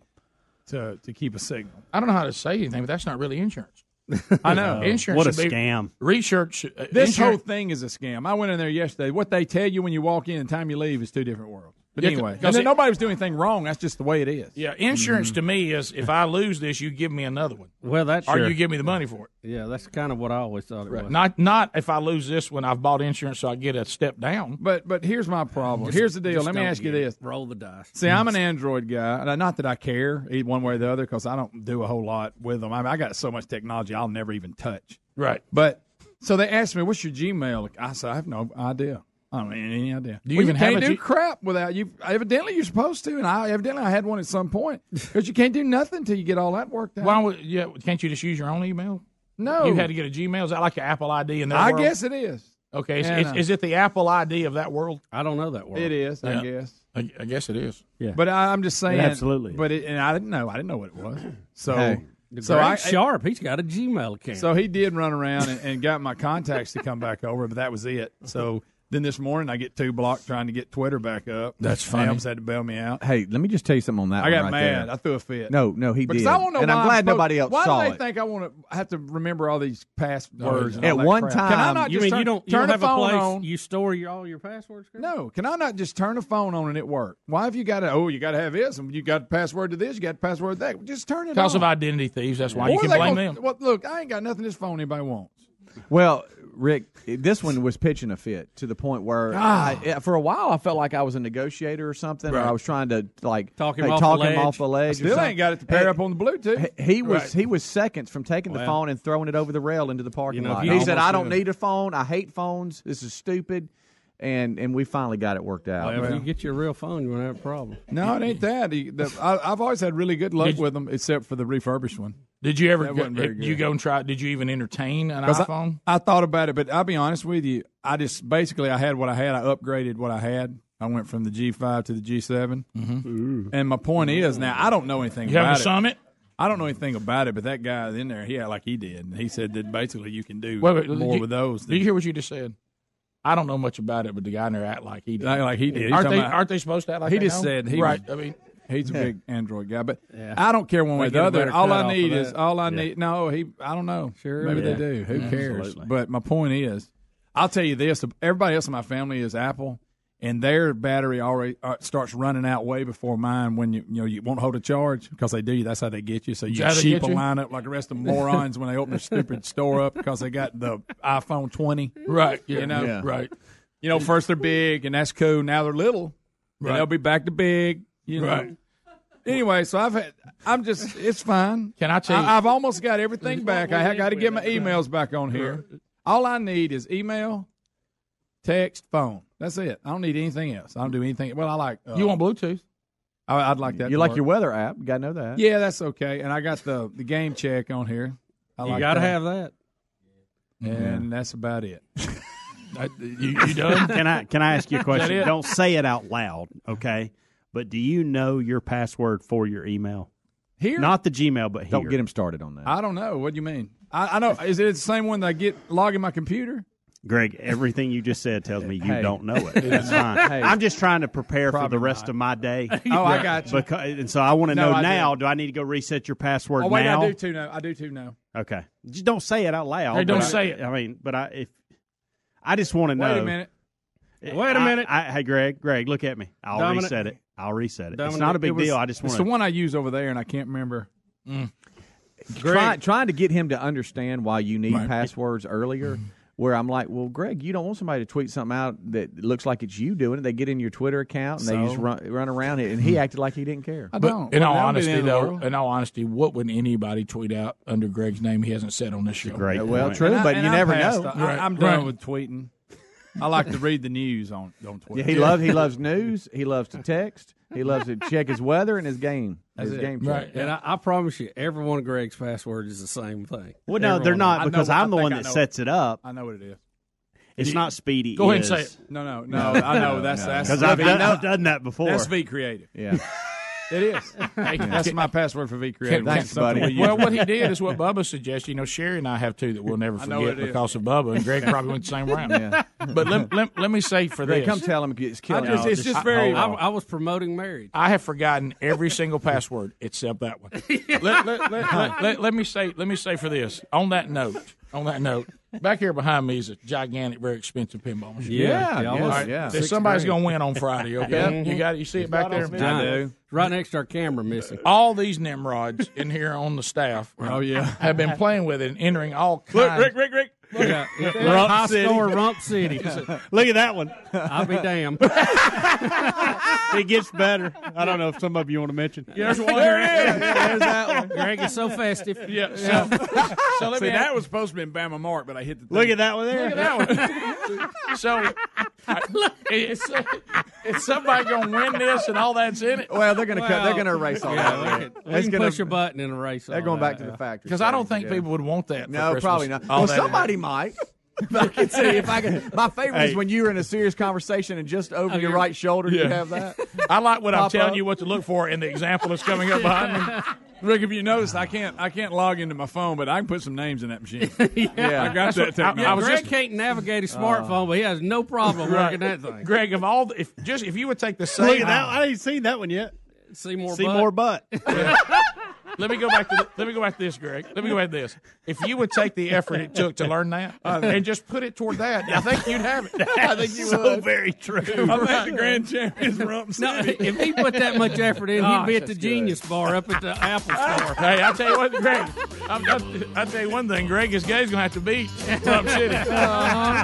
to to keep a signal. I don't know how to say anything, but that's not really insurance. [laughs] I know. insurance. What a be- scam. Research. Uh, This insurance- whole thing is a scam. I went in there yesterday. What they tell you when you walk in and the time you leave is two different worlds. But Yeah, anyway, 'cause and then it- nobody was doing anything wrong. That's just the way it is. Yeah, insurance to me is if I lose this, you give me another one. Well, that's or sure. you give me the money for it. Yeah, that's kind of what I always thought it was. Not not if I lose this when I've bought insurance, so I get a step down. But but here's my problem. Just- here's the deal. Let me ask you this. Roll the dice. See, I'm an Android guy, and not that I care one way or the other because I don't do a whole lot with them. I, mean, I got so much technology I'll never even touch. Right. But so they asked me, "What's your Gmail?" I said, "I have no idea. I don't have any idea." Do you Well, even can't have a do G- crap without you? Evidently, you're supposed to, and I evidently I had one at some point [laughs] because you can't do nothing until you get all that worked out. Why would yeah? Can't you just use your own email? No. you had to get a Gmail. Is that like an Apple ID in that I world? guess it is. Okay, is, is, is it the Apple ID of that world? I don't know that world. It is, I Yeah. guess. I, I guess it is. Yeah. But I, I'm just saying, absolutely. But it, and I didn't know. I didn't know what it was. [clears throat] So, Hey, so I, sharp. He's got a Gmail account. So he did run around and, and got my contacts to come back over, but that was it. So Then this morning I get two blocked trying to get Twitter back up. That's funny. Hams had to bail me out. Hey, let me just tell you something on that. I got right mad. there. I threw a fit. No, no, he because did. I want to know and I'm glad supposed- nobody else why saw do they it. think I want to have to remember all these passwords? Oh, and At one crap? can I time- not You just mean turn, you don't you turn don't the have a phone place on? you store your, all your passwords? Chris? No, can I not just turn the phone on and it work? Why have you got to? Oh, you got to have this, and you got password to this, you got password to that. Just turn it Because on. of identity thieves, that's why you can they blame gonna- them. Well, look, I ain't got nothing this phone anybody wants. Well, Rick, this one was pitching a fit to the point where I, for a while I felt like I was a negotiator or something, or I was trying to like Talk him hey, off talk the him off the ledge. or Still ain't got it to pair Hey, up on the Bluetooth. He, he was Right. he was seconds from taking the phone and throwing it over the rail into the parking You know, lot. He said, "I don't need a phone. I hate phones. This is stupid." And and we finally got it worked out. Well, if you get you a real phone, you won't have a problem. No, it ain't that. He, the, I, I've always had really good luck Did with them, except for the refurbished one. Did you ever go, did you go and try? Did you even entertain an 'Cause I- iPhone? I, thought about it, but I'll be honest with you. I just basically I had what I had. I upgraded what I had. I went from the G5 to the G7. Mm-hmm. And my point is now I don't know anything You about having a it. summit? I don't know anything about it, but that guy in there, he had like he did. And he said that basically you can do Wait, wait, more you- with those. Did you hear what you just said? I don't know much about it, but the guy in there act like he did. Like- like he did. Aren't they? about- aren't they supposed to act like he they just know? said he right. was- I mean, He's a big [laughs] Android guy, but Yeah. I don't care one way or the other. All I need is all I Yeah. need. No, he. I don't know. Sure, maybe yeah. they do. Who cares? Absolutely. But my point is, I'll tell you this: everybody else in my family is Apple, and their battery already uh, starts running out way before mine. When you you know you won't hold a charge because they do. That's how they get you. So you Is that how they sheep get line up like the rest of the morons when they open their stupid [laughs] store up because they got the iPhone twenty. right. Yeah. You know, Yeah. Right. you know, first they're big, and that's cool. Now they're little. Then Right. they'll be back to big. You know. Right. Anyway, so I've had. I'm just. It's fine. Can I tell you? I, have almost got everything back. I got to get my emails back on here. All I need is email, text, phone. That's it. I don't need anything else. I don't do anything. Well, I like. Uh, you want Bluetooth? I, I'd like that. you like work. your weather app? You got to know that. Yeah, that's okay. And I got the the game check on here. I You like got to that. have that. And that's about it. [laughs] Uh, you, you done? Can I can I ask you a question? Don't say it out loud, okay? But do you know your password for your email? Here, Not the Gmail, but here. Don't get him started on that. I don't know. What do you mean? I, I know. Is it the same one that I get log in my computer? Greg, everything you just said tells me you Hey. don't know it. [laughs] That's fine. Hey. I'm just trying to prepare for the rest not. of my day. [laughs] Oh, I got you. Because, and so I want to No, know I now. Do I need to go reset your password Oh wait, now? I do too now. I do too now. Okay, just don't say it out loud. Hey, don't but I- say it. I mean, but I if I just want to know. Wait a minute. Eh, wait a minute. I, hey, Greg, Greg, look at me. I'll Dominic- reset it. I'll reset it. it's Dominic, not a big It was- deal. I just It's want the to. one I use over there, and I can't remember. Mm. Try, trying to get him to understand why you need Right. passwords earlier. [laughs] Where I'm like, well, Greg, you don't want somebody to tweet something out that looks like it's you doing it. They get in your Twitter account and they So? just run, run around it. And he hmm. acted like he didn't care. I But don't. in Well, all that'll be the honesty, end of the though, world. in all honesty, what would anybody tweet out under Greg's name he hasn't said on this show? Great. Well, point. true, And I- but and you I'm never past know. the- I, Right, I'm done right. with tweeting. I like to read the news on on Twitter. Yeah, he loves he loves news. He loves to text. He loves to check his weather and his game. That's his it. game check. Right. And I, I promise you, every one of Greg's passwords is the same thing. Well, no, Everyone- they're not know because what- I I'm the one that sets it up. I know what it is. It's not Speedy. Go ahead and say it. No, no, no. I know that's that's because I've, done- I've done that before. That's V Creative. Yeah. [laughs] It is. [laughs] that's my password for V Creative. Can- That's buddy. we. Well, what he did is what [laughs] Bubba suggested. You know, Sherry and I have two that we'll never I know what forget it is. because of Bubba, and Greg probably went the same round. Yeah. But let, let, let me say for Greg, this, come tell him it's killing I just- it's just very- I, I was promoting marriage. I have forgotten every single password except that one. [laughs] let, let, let, let, let- let me say, let me say for this. On that note, on that note, back here behind me is a gigantic, very expensive pinball machine. Yeah, Yeah, yes, all right. yeah. Somebody's going to win on Friday. Okay, you got it. You see it back there. Giant. do. Right next to our camera missing. All these Nimrods in here on the staff. Oh yeah. have been playing with it and entering all kinds. Rick, Rick, Rick. Yeah, yeah. Rump High City. score, Rump City. Look at that one. I'll be damned. [laughs] it gets better. I don't know if some of you want to mention. There's one here. There's that one. Greg is so festive. Yeah. So, so let See, me that was supposed to be in Bama Mark, but I hit the. Thing. Look at that one there. Look at that one. [laughs] so, I- is, is somebody going to win this and all that's in it? Well, they're gonna cut. They're gonna erase all Yeah, that. we can, can gonna- push a button and erase They're going that, back to yeah. the factory. Because I don't think Yeah. people would want that. for No, Christmas. probably not. All Well, that- somebody might. [laughs] I can see if I can. My favorite Hey. is when you're in a serious conversation and just over oh, your right shoulder you have that. [laughs] I like what I'm telling up. you what to look for in the example that's coming up behind me. [laughs] Rick, if you noticed, I can't I can't log into my phone, but I can put some names in that machine. [laughs] Yeah. I got that technology. Yeah, Greg can't navigate his uh, smartphone, but he has no problem working that thing. Greg, if all the- if just if you would take the same Look at that. I ain't seen that one yet. See more See butt. more butt. [laughs] [laughs] Let me go back to the, let me go back to this, Greg. Let me go back to this. If you would take the effort it took to learn that and just put it toward that, I think you'd have it. I think you so would. very true. I think the grand champions Rump No, if he put that much effort in, Gosh, he'd be at the that's Genius Bar up at the Apple Store. Hey, I'll tell you what, Greg. I'm, I'm, I'll tell you one thing. Greg is guy's gonna have to beat Trump City. Uh-huh.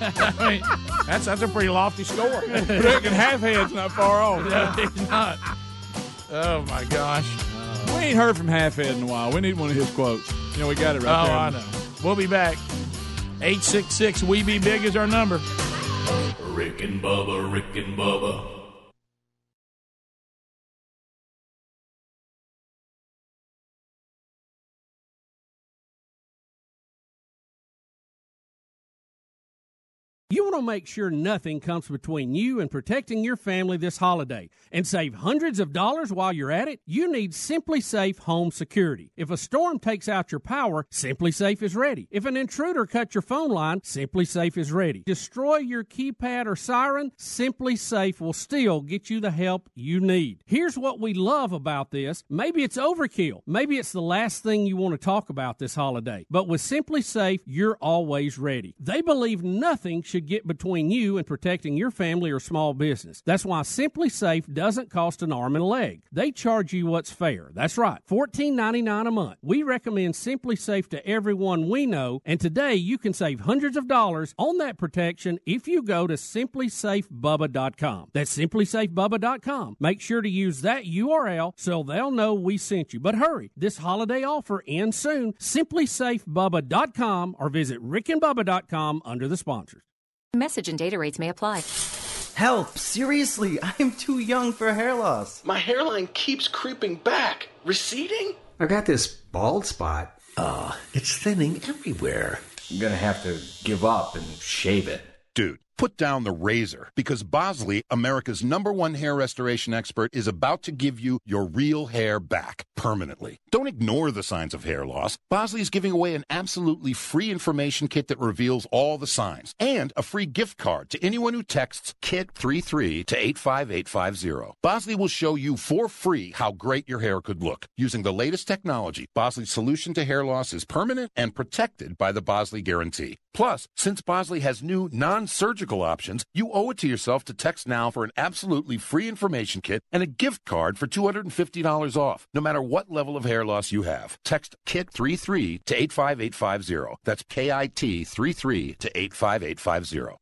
I mean, that's that's a pretty lofty score. Rick and half head's not far off. No, it's not. Oh my gosh. We ain't heard from Halfhead in a while. We need one of his quotes. You know, we got it Oh, right there. Oh I know. We'll be back. 866 We Be Big is our number. Rick and Bubba, Rick and Bubba. You want to make sure nothing comes between you and protecting your family this holiday and save hundreds of dollars while you're at it? You need SimpliSafe Home Security. If a storm takes out your power, SimpliSafe is ready. If an intruder cuts your phone line, SimpliSafe is ready. Destroy your keypad or siren, SimpliSafe will still get you the help you need. Here's what we love about this. Maybe it's overkill. Maybe it's the last thing you want to talk about this holiday. But with SimpliSafe, you're always ready. They believe nothing should get between you and protecting your family or small business. That's why SimpliSafe doesn't cost an arm and a leg. They charge you what's fair. That's right, $14.99 a month. We recommend SimpliSafe to everyone we know, and today you can save hundreds of dollars on that protection if you go to simplisafebubba.com. That's simplisafebubba.com. Make sure to use that URL so they'll know we sent you. But hurry, this holiday offer ends soon. Simplisafebubba.com or visit rickandbubba.com under the sponsors. Message and data rates may apply. Help! Seriously, I am too young for hair loss. My hairline keeps creeping back. Receding? I got this bald spot. Uh, it's thinning everywhere. I'm gonna have to give up and shave it. Dude, put down the razor because Bosley, America's number one hair restoration expert, is about to give you your real hair back permanently. Don't ignore the signs of hair loss. Bosley is giving away an absolutely free information kit that reveals all the signs and a free gift card to anyone who texts KIT33 to 85850. Bosley will show you for free how great your hair could look. Using the latest technology, Bosley's solution to hair loss is permanent and protected by the Bosley Guarantee. Plus, since Bosley has new non-surgical options, you owe it to yourself to text now for an absolutely free information kit and a gift card for $250 off, no matter what level of hair loss you have. Text KIT33 to 85850. That's K-I-T 33 to 85850.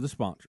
the sponsor.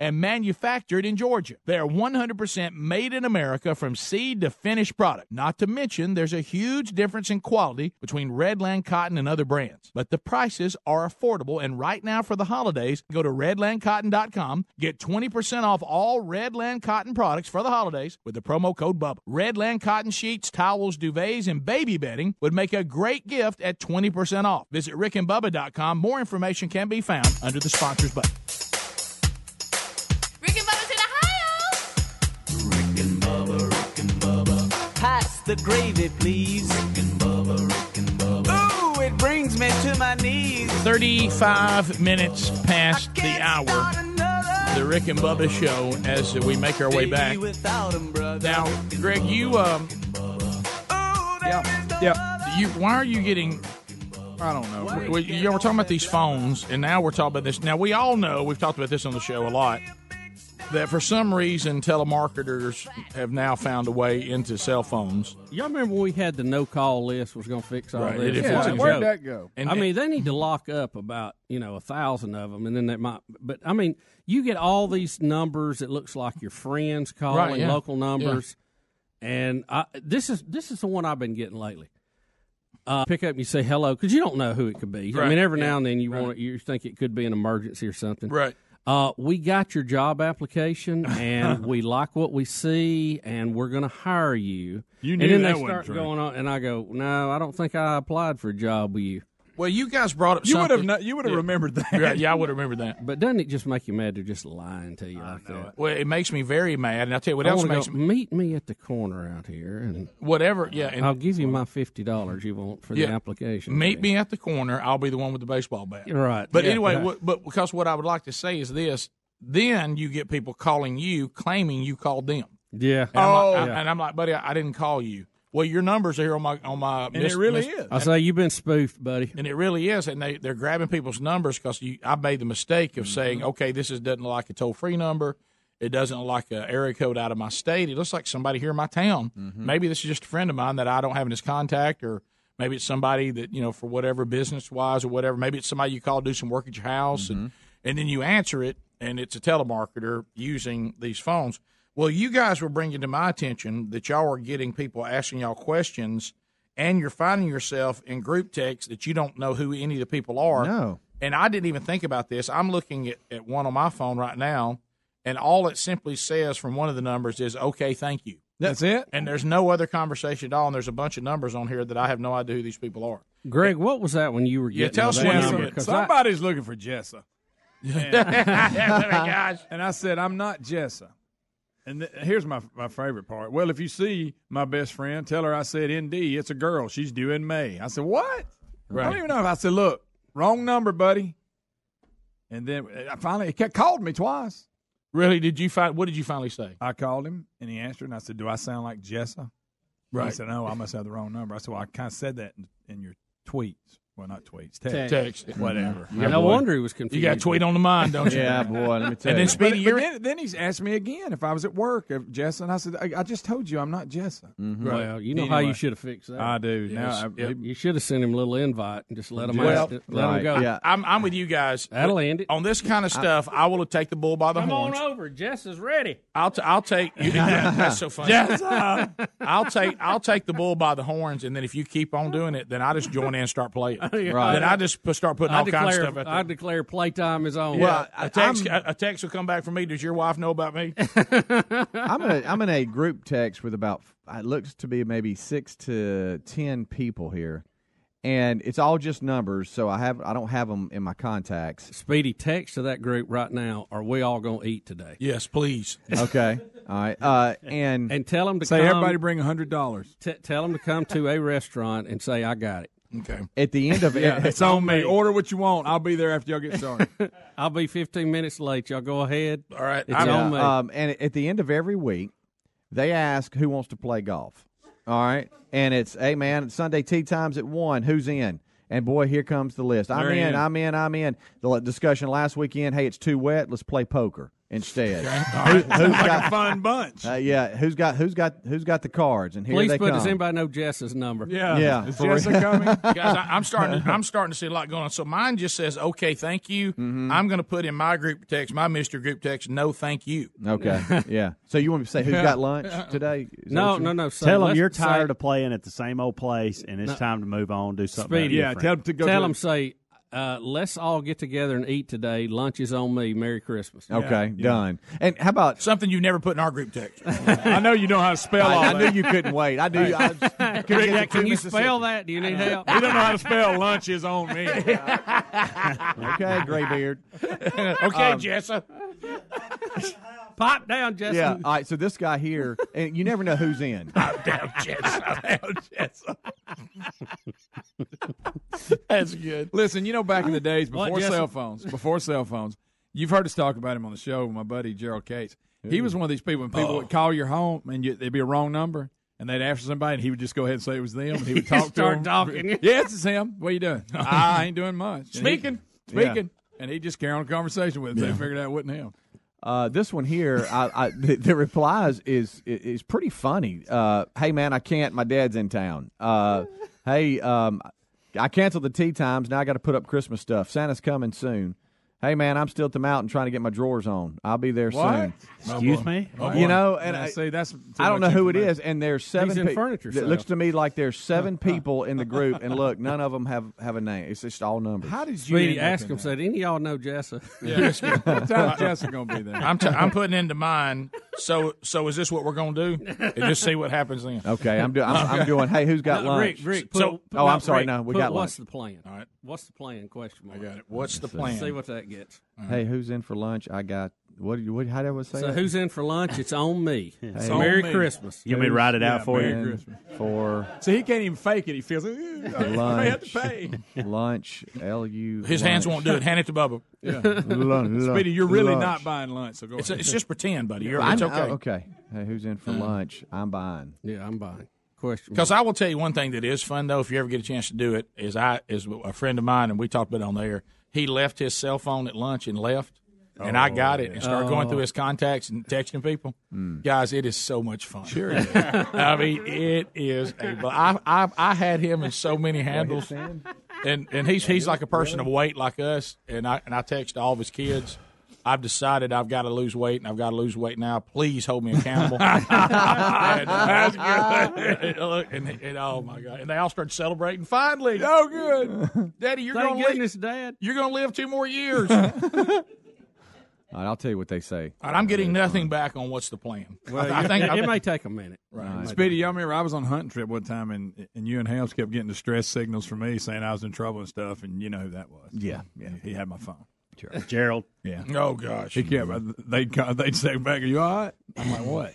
and manufactured in Georgia. They are 100% made in America from seed to finished product. Not to mention, there's a huge difference in quality between Redland Cotton and other brands. But the prices are affordable, and right now for the holidays, go to redlandcotton.com, get 20% off all Redland Cotton products for the holidays with the promo code BUBBA. Redland Cotton sheets, towels, duvets, and baby bedding would make a great gift at 20% off. Visit rickandbubba.com. More information can be found under the sponsors button. The gravy, please. rick and bubba rick and Ooh, it brings me to my knees. 35 minutes past the hour. The Rick and Bubba show as we make our way back. Now, Greg, you um Yeah. Yeah. you why are you getting I don't know. We, you know, we're talking about these phones, and now we're talking about this. Now, we all know, we've talked about this on the show a lot, that for some reason, telemarketers have now found a way into cell phones. Y'all remember when we had the no call list was going to fix all Right, this? it- It Yeah, where'd that go? And- I mean, they need to lock up about you know a thousand of them, and then that might. But I mean, you get all these numbers. It looks like your friends calling Right, yeah. local numbers, and I, this is this is the one I've been getting lately. Uh, pick up and you say hello because you don't know who it could be. I mean, every yeah, now and then you right. want you think it could be an emergency or something. Right. Uh, we got your job application and [laughs] we like what we see and we're going to hire you. You and then that they start going on, and I go, no, I don't think I applied for a job with you. Well, you guys brought up You would something. have kno- you would have Yeah. remembered that. Right, yeah, I would have remembered that. But doesn't it just make you mad? They're just lying to you like that. Well, it makes me very mad, and I'll tell you what I else makes go, me meet me at the corner out here, and whatever. Yeah, and I'll give you my fifty dollars you want for the application. Meet me at the corner. I'll be the one with the baseball bat. Right. But Yeah. anyway, Right. what, but because what I would like to say is this: then you get people calling you, claiming you called them. Yeah. And I'm Oh. like, I- Yeah. and I'm like, buddy, I, I didn't call you. Well, your numbers are here on my on my. And it really is. I say you've been spoofed, buddy. And it really is, and they they're grabbing people's numbers because I made the mistake of saying, Mm-hmm. okay, this is doesn't look like a toll free number. It doesn't look like an area code out of my state. It looks like somebody here in my town. Mm-hmm. Maybe this is just a friend of mine that I don't have in his contact, or maybe it's somebody that you know for whatever business wise or whatever. Maybe it's somebody you call to do some work at your house, and Mm-hmm. and then you answer it, and it's a telemarketer using these phones. Well, you guys were bringing to my attention that y'all are getting people asking y'all questions, and you're finding yourself in group text that you don't know who any of the people are. No. And I didn't even think about this. I'm looking at, at one on my phone right now, and all it simply says from one of the numbers is, okay, thank you. That's it. And there's no other conversation at all, and there's a bunch of numbers on here that I have no idea who these people are. Greg, what was that when you were Yeah, tell us that what number? number, 'Cause I- Somebody's looking for Jessa. gosh. [laughs] And [laughs] I said, I'm not Jessa. And th- here's my my favorite part. Well, if you see my best friend, tell her I said, "ND, it's a girl. She's due in May." I said, "What?" I don't even know. if I said, "Look, wrong number, buddy." And then uh, I finally, he kept called me twice. Really? Did you find? What did you finally say? I called him, and he answered, and I said, "Do I sound like Jessa?" And He said, "No, I must have the wrong number." I said, "Well, I kind of said that in, in your tweets. Well, not tweets, text, Text. whatever." Yeah, no wonder he was confused. You got a tweet on the mind, don't you? [laughs] Yeah, boy. Let me tell And you. then Speedy, But, but then, then he's asked me again if I was at work, if Jessa, and I said, I, I just told you I'm not Jessa. Mm-hmm. Well, you know how you should have fixed that. I do. Yes. Now, I, Yep. You should have sent him a little invite and just let him Well, ask it, let right, him go. yeah. I'm, I'm with you guys. That'll end it. On this kind of stuff, I, will take the bull by the Come horns. Come on over. Jess is ready. I'll t- I'll take. You, [laughs] that's so funny. I'll take I'll take the bull by the horns, and then if you keep on doing it, then I just join in and start playing. [laughs] Yeah. Then I just start putting I all kinds declare, of stuff. At I declare playtime is on. yeah, a text, a, a text will come back from me. Does your wife know about me? [laughs] I'm in a, I'm in a group text with about it looks to be maybe six to ten people here, and it's all just numbers. So I have I don't have them in my contacts. Speedy, text to that group right now. Are we all going to eat today? yes, please. Okay, [laughs] all right, uh, and And tell them to Say come, everybody bring a hundred dollars. T- tell them to come to a restaurant and say, "I got it." Okay. at the end of it, [laughs] Yeah, it, it's on me. Order what you want. I'll be there after y'all get started. [laughs] I'll be 15 minutes late. Y'all go ahead. All right. It's I'm- on me. um, and at the end of every week, they ask who wants to play golf. All right, and it's hey man, Sunday tee times at one. Who's in? And boy, here comes the list. I'm in, in. I'm in. I'm in. The discussion last weekend. Hey, it's too wet. Let's play poker instead. Okay. Who, has like a got? fun bunch. Uh, yeah, who's got? Who's got? Who's got the cards? And here Please they put. come. Does anybody know Jess's number? yeah, Yeah, Is for real. Jessica coming? [laughs] Guys, I, I'm starting. To, I'm starting to see a lot going on. So mine just says, "Okay, thank you." Mm-hmm. I'm going to put in my group text, my Mister Group text, "No, thank you." Okay, [laughs] yeah. So you want me to say who's got lunch today? Is No, no, no. So Tell them you're say- tired of playing at the same old place, and it's time to move on, do something. Speedy. yeah, different. tell them to go. Tell them say, uh, "Let's all get together and eat today. Lunch is on me. Merry Christmas." Okay, done. And how about? Something you never put in our group text. [laughs] I know you know how to spell all I, I that. knew you couldn't wait. I knew. you- I was, couldn't get Yeah, can you spell that? Do you need help? You don't know how to spell lunch is on me. [laughs] Okay, graybeard. [laughs] okay, Jessa. Pop down, Jesse. Yeah. All right. So this guy here, [laughs] and you never know who's in. Down, Jessa. [laughs] Down, Jessa. That's good. Listen, you know, back in the days before Jesse? cell phones, before cell phones, you've heard us talk about him on the show. My buddy Gerald Cates. He was one of these people when people would call your home and you, it'd be a wrong number, and they'd ask for somebody, and he would just go ahead and say it was them, and he would [laughs] talk to Start them. talking. Yeah, it's him. What you doing? I ain't doing much. And he- Speaking. speaking, and he'd just carry on a conversation with him. They figured out it wasn't him. Uh, this one here, I, I, [laughs] the, the replies is is pretty funny. Uh, hey man, I can't. My dad's in town. Uh, [laughs] hey, um, I canceled the tee times. Now I got to put up Christmas stuff. Santa's coming soon. Hey man, I'm still at the mountain trying to get my drawers on. I'll be there What? soon. Excuse me. You know, and Yeah, I, see, that's I don't know who it is, and there's seven. He's in pe- furniture It looks to me like there's seven [laughs] people in the group, and look, none of them have have a name. It's just all numbers. How did you Speedy, ask them? him. that? Said any of y'all know Jessa? Yeah, [laughs] what time Jessica gonna be there? I'm, t- I'm putting into mine. So, so is this what we're going to do? And just see what happens then. Okay, I'm doing. I'm, I'm doing. Hey, who's got No, lunch? Rick, Rick. So- put- oh, I'm sorry. Rick, No, we put got What's lunch. the plan? All right. What's the plan? Question mark. I got it. What's the plan? See what that gets. Hey, who's in for lunch? I got. What? do you- What? How did I say? So who's in for lunch? It's on me. [laughs] It's on Merry me. Christmas. You want me to write it out Yeah, for Merry you? Christmas. for So he can't even fake it. He feels like, "Eh, I have to pay. [laughs] lunch? L U. His hands won't do it. Hand it to Bubba. [laughs] Speedy, you're really not buying lunch, so go It's, ahead. it's just pretend, buddy. You're, I it's know- okay. okay. Hey, who's in for lunch? I'm buying. Yeah, I'm buying. Question. Because I will tell you one thing that is fun though, if you ever get a chance to do it, is I is a friend of mine, and we talked about it on there. He left his cell phone at lunch and left, and I got it and started going through oh. his contacts and texting people. Mm. Guys, it is so much fun. Sure, [laughs] I mean it is. A, but I, I I had him in so many handles, and and he's he's like a person of weight like us, and I and I text all of his kids. I've decided I've got to lose weight, and I've got to lose weight now. Please hold me accountable. [laughs] and, uh, that's good. [laughs] Look, and, and oh my god! And they all started celebrating. Finally, oh good, Daddy, you're going to live. Dad. You're going to live two more years. All right, All right, I'll tell you what they say. I'm getting nothing back on what's the plan. Well, I, I think it, it may take a minute. Right. Speedy, y'all remember I was on a hunting trip one time, and and you and Helms kept getting distress signals from me saying I was in trouble and stuff, and you know who that was. Yeah, yeah, he had my phone. [laughs] Gerald. Yeah. Oh gosh. He kept. Uh, they'd they'd say back, "Are you all right?" I'm like, "What?"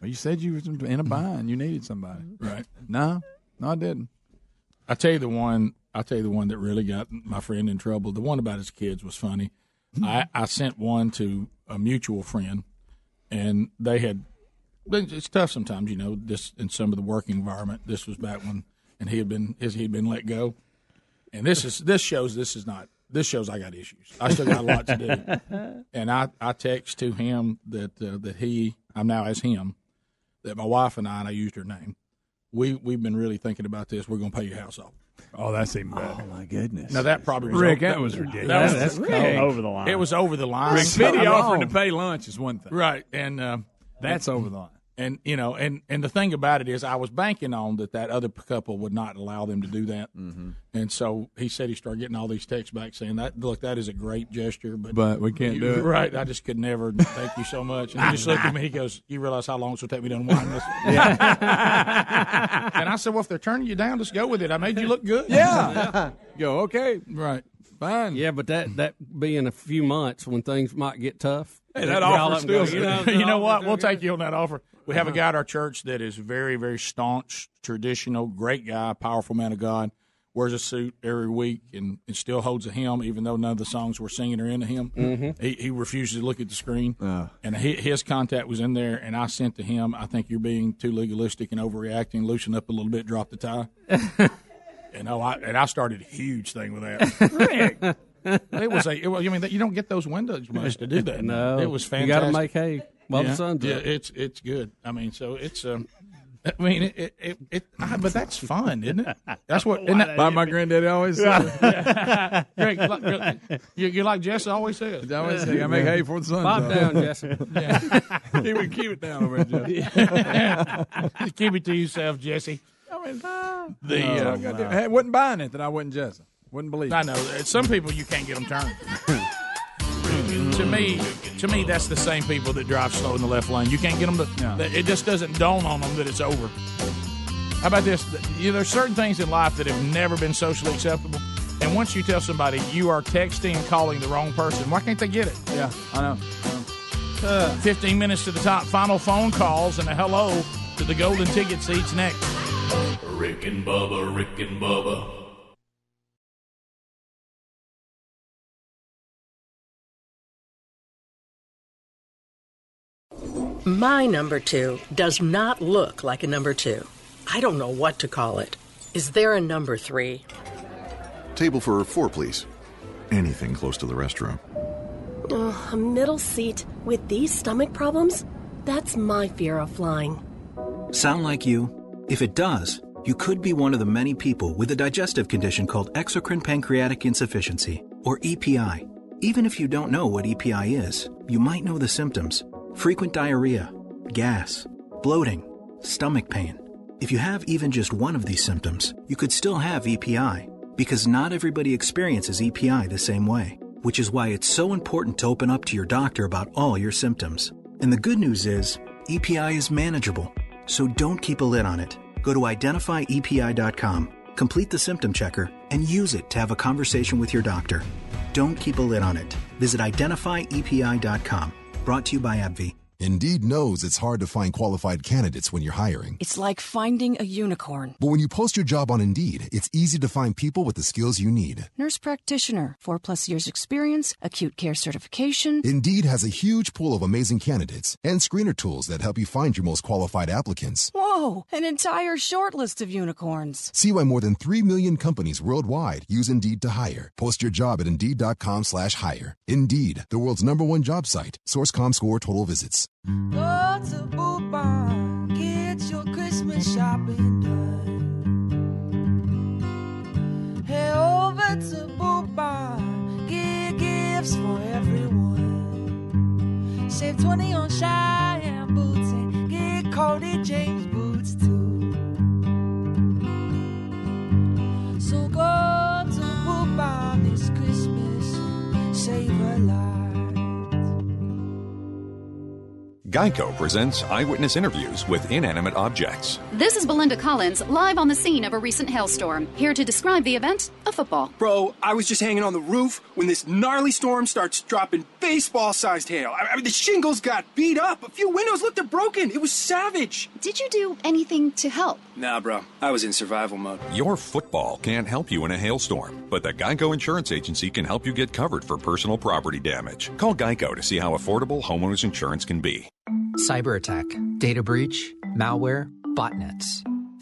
well, you said you was in a bind. You needed somebody, right? No, no, I didn't. I tell you the one. I tell you the one that really got my friend in trouble. The one about his kids was funny. I, I sent one to a mutual friend, and they had. It's tough sometimes, you know. This in some of the working environment. This was back when, and he had been his he had been let go, and this is this shows this is not this shows I got issues. I still got a lot to do, [laughs] and I I text to him that uh, that he I'm now as him that my wife and I and I used her name. We we've been really thinking about this. We're going to pay your house off. Oh, that's even better. Oh my goodness. Now that probably was Rick, over, that was ridiculous. That was, That's Rick. over the line. It was over the line. Rick, Speedy offering to pay lunch is one thing. right, and uh, That's over the line. And you know, and and the thing about it is, I was banking on that that other couple would not allow them to do that. Mm-hmm. And so he said he started getting all these texts back saying that look, that is a great gesture, but But we can't do it. Right? I just could never. Thank you so much. And he just looked at me. He goes, "You realize how long it's going to take me to unwind this?" [laughs] and I said, "Well, if they're turning you down, just go with it. I made you look good." Yeah. [laughs] Go okay. Right. Fine. Yeah, but that that be in a few months when things might get tough. Hey, that offer up and go, still. you know, you know what? We'll still take you on that offer. We have a Uh-huh. guy at our church that is very, very staunch, traditional, great guy, powerful man of God. Wears a suit every week and, and still holds a hymn, even though none of the songs we're singing are in the hymn. Mhm. He, he refuses to look at the screen. And he, his contact was in there, and I sent to him, I think you're being too legalistic and overreacting. Loosen up a little bit, drop the tie. [laughs] and, oh, I, and I started a huge thing with that. [laughs] Rick, it was a. It was, I mean, you don't get those windows much to do that. [laughs] No. it was You fantastic. gotta make hay while the yeah. sun's Yeah, up. it's it's good. I mean, so it's um. I mean, it, it, it, it ah, but that's fun, isn't it? That's what. Isn't that, Like my granddaddy always said. Greg, you like- you, you like Jesse always says. I always say, I make hay for the sun. Pop up. down, Jesse. Yeah. [laughs] keep, it, keep it down over there, Jesse. keep it to yourself, Jesse. I mean, The Oh, uh, wow. I wasn't buying it that I wasn't Jesse. Wouldn't believe. I know. Some people you can't get them turned. [laughs] to me, to me, that's the same people that drive slow in the left lane. You can't get them to. that- It just doesn't dawn on them that it's over. How about this? You know, there's certain things in life that have never been socially acceptable, and once you tell somebody you are texting and calling the wrong person, why can't they get it? Yeah, I know. Uh, 15 minutes to the top. Final phone calls and a hello to the golden ticket seats next. Rick and Bubba, Rick and Bubba. My number two does not look like a number two. I don't know what to call it. Is there a number three? Table for four, please. Anything close to the restroom. Ugh, a middle seat with these stomach problems? That's my fear of flying. Sound like you? If it does, you could be one of the many people with a digestive condition called exocrine pancreatic insufficiency, or EPI. Even if you don't know what EPI is, you might know the symptoms frequent diarrhea, gas, bloating, stomach pain. If you have even just one of these symptoms, you could still have EPI, because not everybody experiences EPI the same way, which is why it's so important to open up to your doctor about all your symptoms. And the good news is, EPI is manageable, so don't keep a lid on it. Go to identifyepi.com, complete the symptom checker, and use it to have a conversation with your doctor. Don't keep a lid on it. Visit identifyepi.com. Brought to you by AbbVie. Indeed knows it's hard to find qualified candidates when you're hiring. It's like finding a unicorn. But when you post your job on Indeed, it's easy to find people with the skills you need. Nurse practitioner, four plus years experience, acute care certification. Indeed has a huge pool of amazing candidates and screener tools that help you find your most qualified applicants. Whoa, an entire short list of unicorns. See why more than 3 million companies worldwide use Indeed to hire. Post your job at Indeed.com slash hire. Indeed, the world's number one job site. Source.Comscore total visits. Go to Boot Barn, get your Christmas shopping done. Head over to Boot Barn, get gifts for everyone. Save 20 on Cheyenne boots and get Cody James Geico presents eyewitness interviews with inanimate objects. This is Belinda Collins, live on the scene of a recent hailstorm, here to describe the event a football. Bro, I was just hanging on the roof when this gnarly storm starts dropping baseball sized hail. I I mean, the shingles got beat up. A few windows looked broken. It was savage. Did you do anything to help? Nah, bro. I was in survival mode. Your football can't help you in a hailstorm, but the Geico Insurance Agency can help you get covered for personal property damage. Call Geico to see how affordable homeowners insurance can be. Cyber attack, data breach, malware, botnets.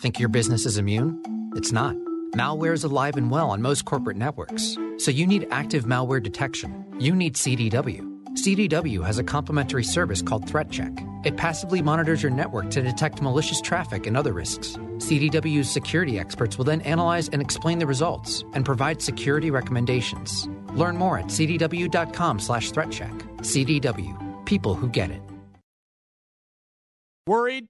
Think your business is immune? It's not. Malware is alive and well on most corporate networks. So you need active malware detection. You need CDW. CDW has a complimentary service called Threat Check. It passively monitors your network to detect malicious traffic and other risks. CDW's security experts will then analyze and explain the results and provide security recommendations. Learn more at cdw.com/threatcheck. CDW. People who get it. Worried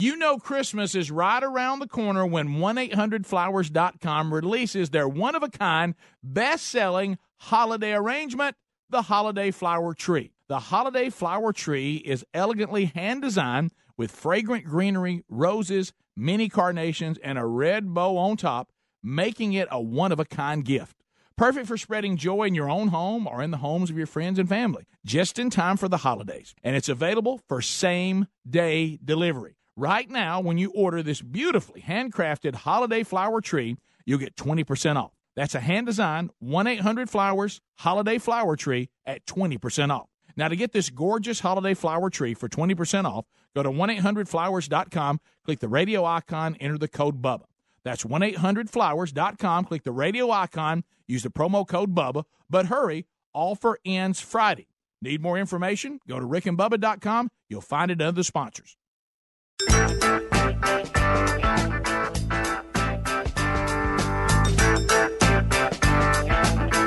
You know Christmas is right around the corner when 1-800-Flowers.com releases their one-of-a-kind, best-selling holiday arrangement, the Holiday Flower Tree. The Holiday Flower Tree is elegantly hand-designed with fragrant greenery, roses, mini carnations, and a red bow on top, making it a one-of-a-kind gift. Perfect for spreading joy in your own home or in the homes of your friends and family, just in time for the holidays. And it's available for same-day delivery. Right now, when you order this beautifully handcrafted holiday flower tree, you'll get 20% off. That's a hand designed 1 800 Flowers holiday flower tree at 20% off. Now, to get this gorgeous holiday flower tree for 20% off, go to 1 800flowers.com, click the radio icon, enter the code BUBBA. That's 1 800flowers.com, click the radio icon, use the promo code BUBBA, but hurry, offer ends Friday. Need more information? Go to rickandbubba.com. You'll find it under the sponsors.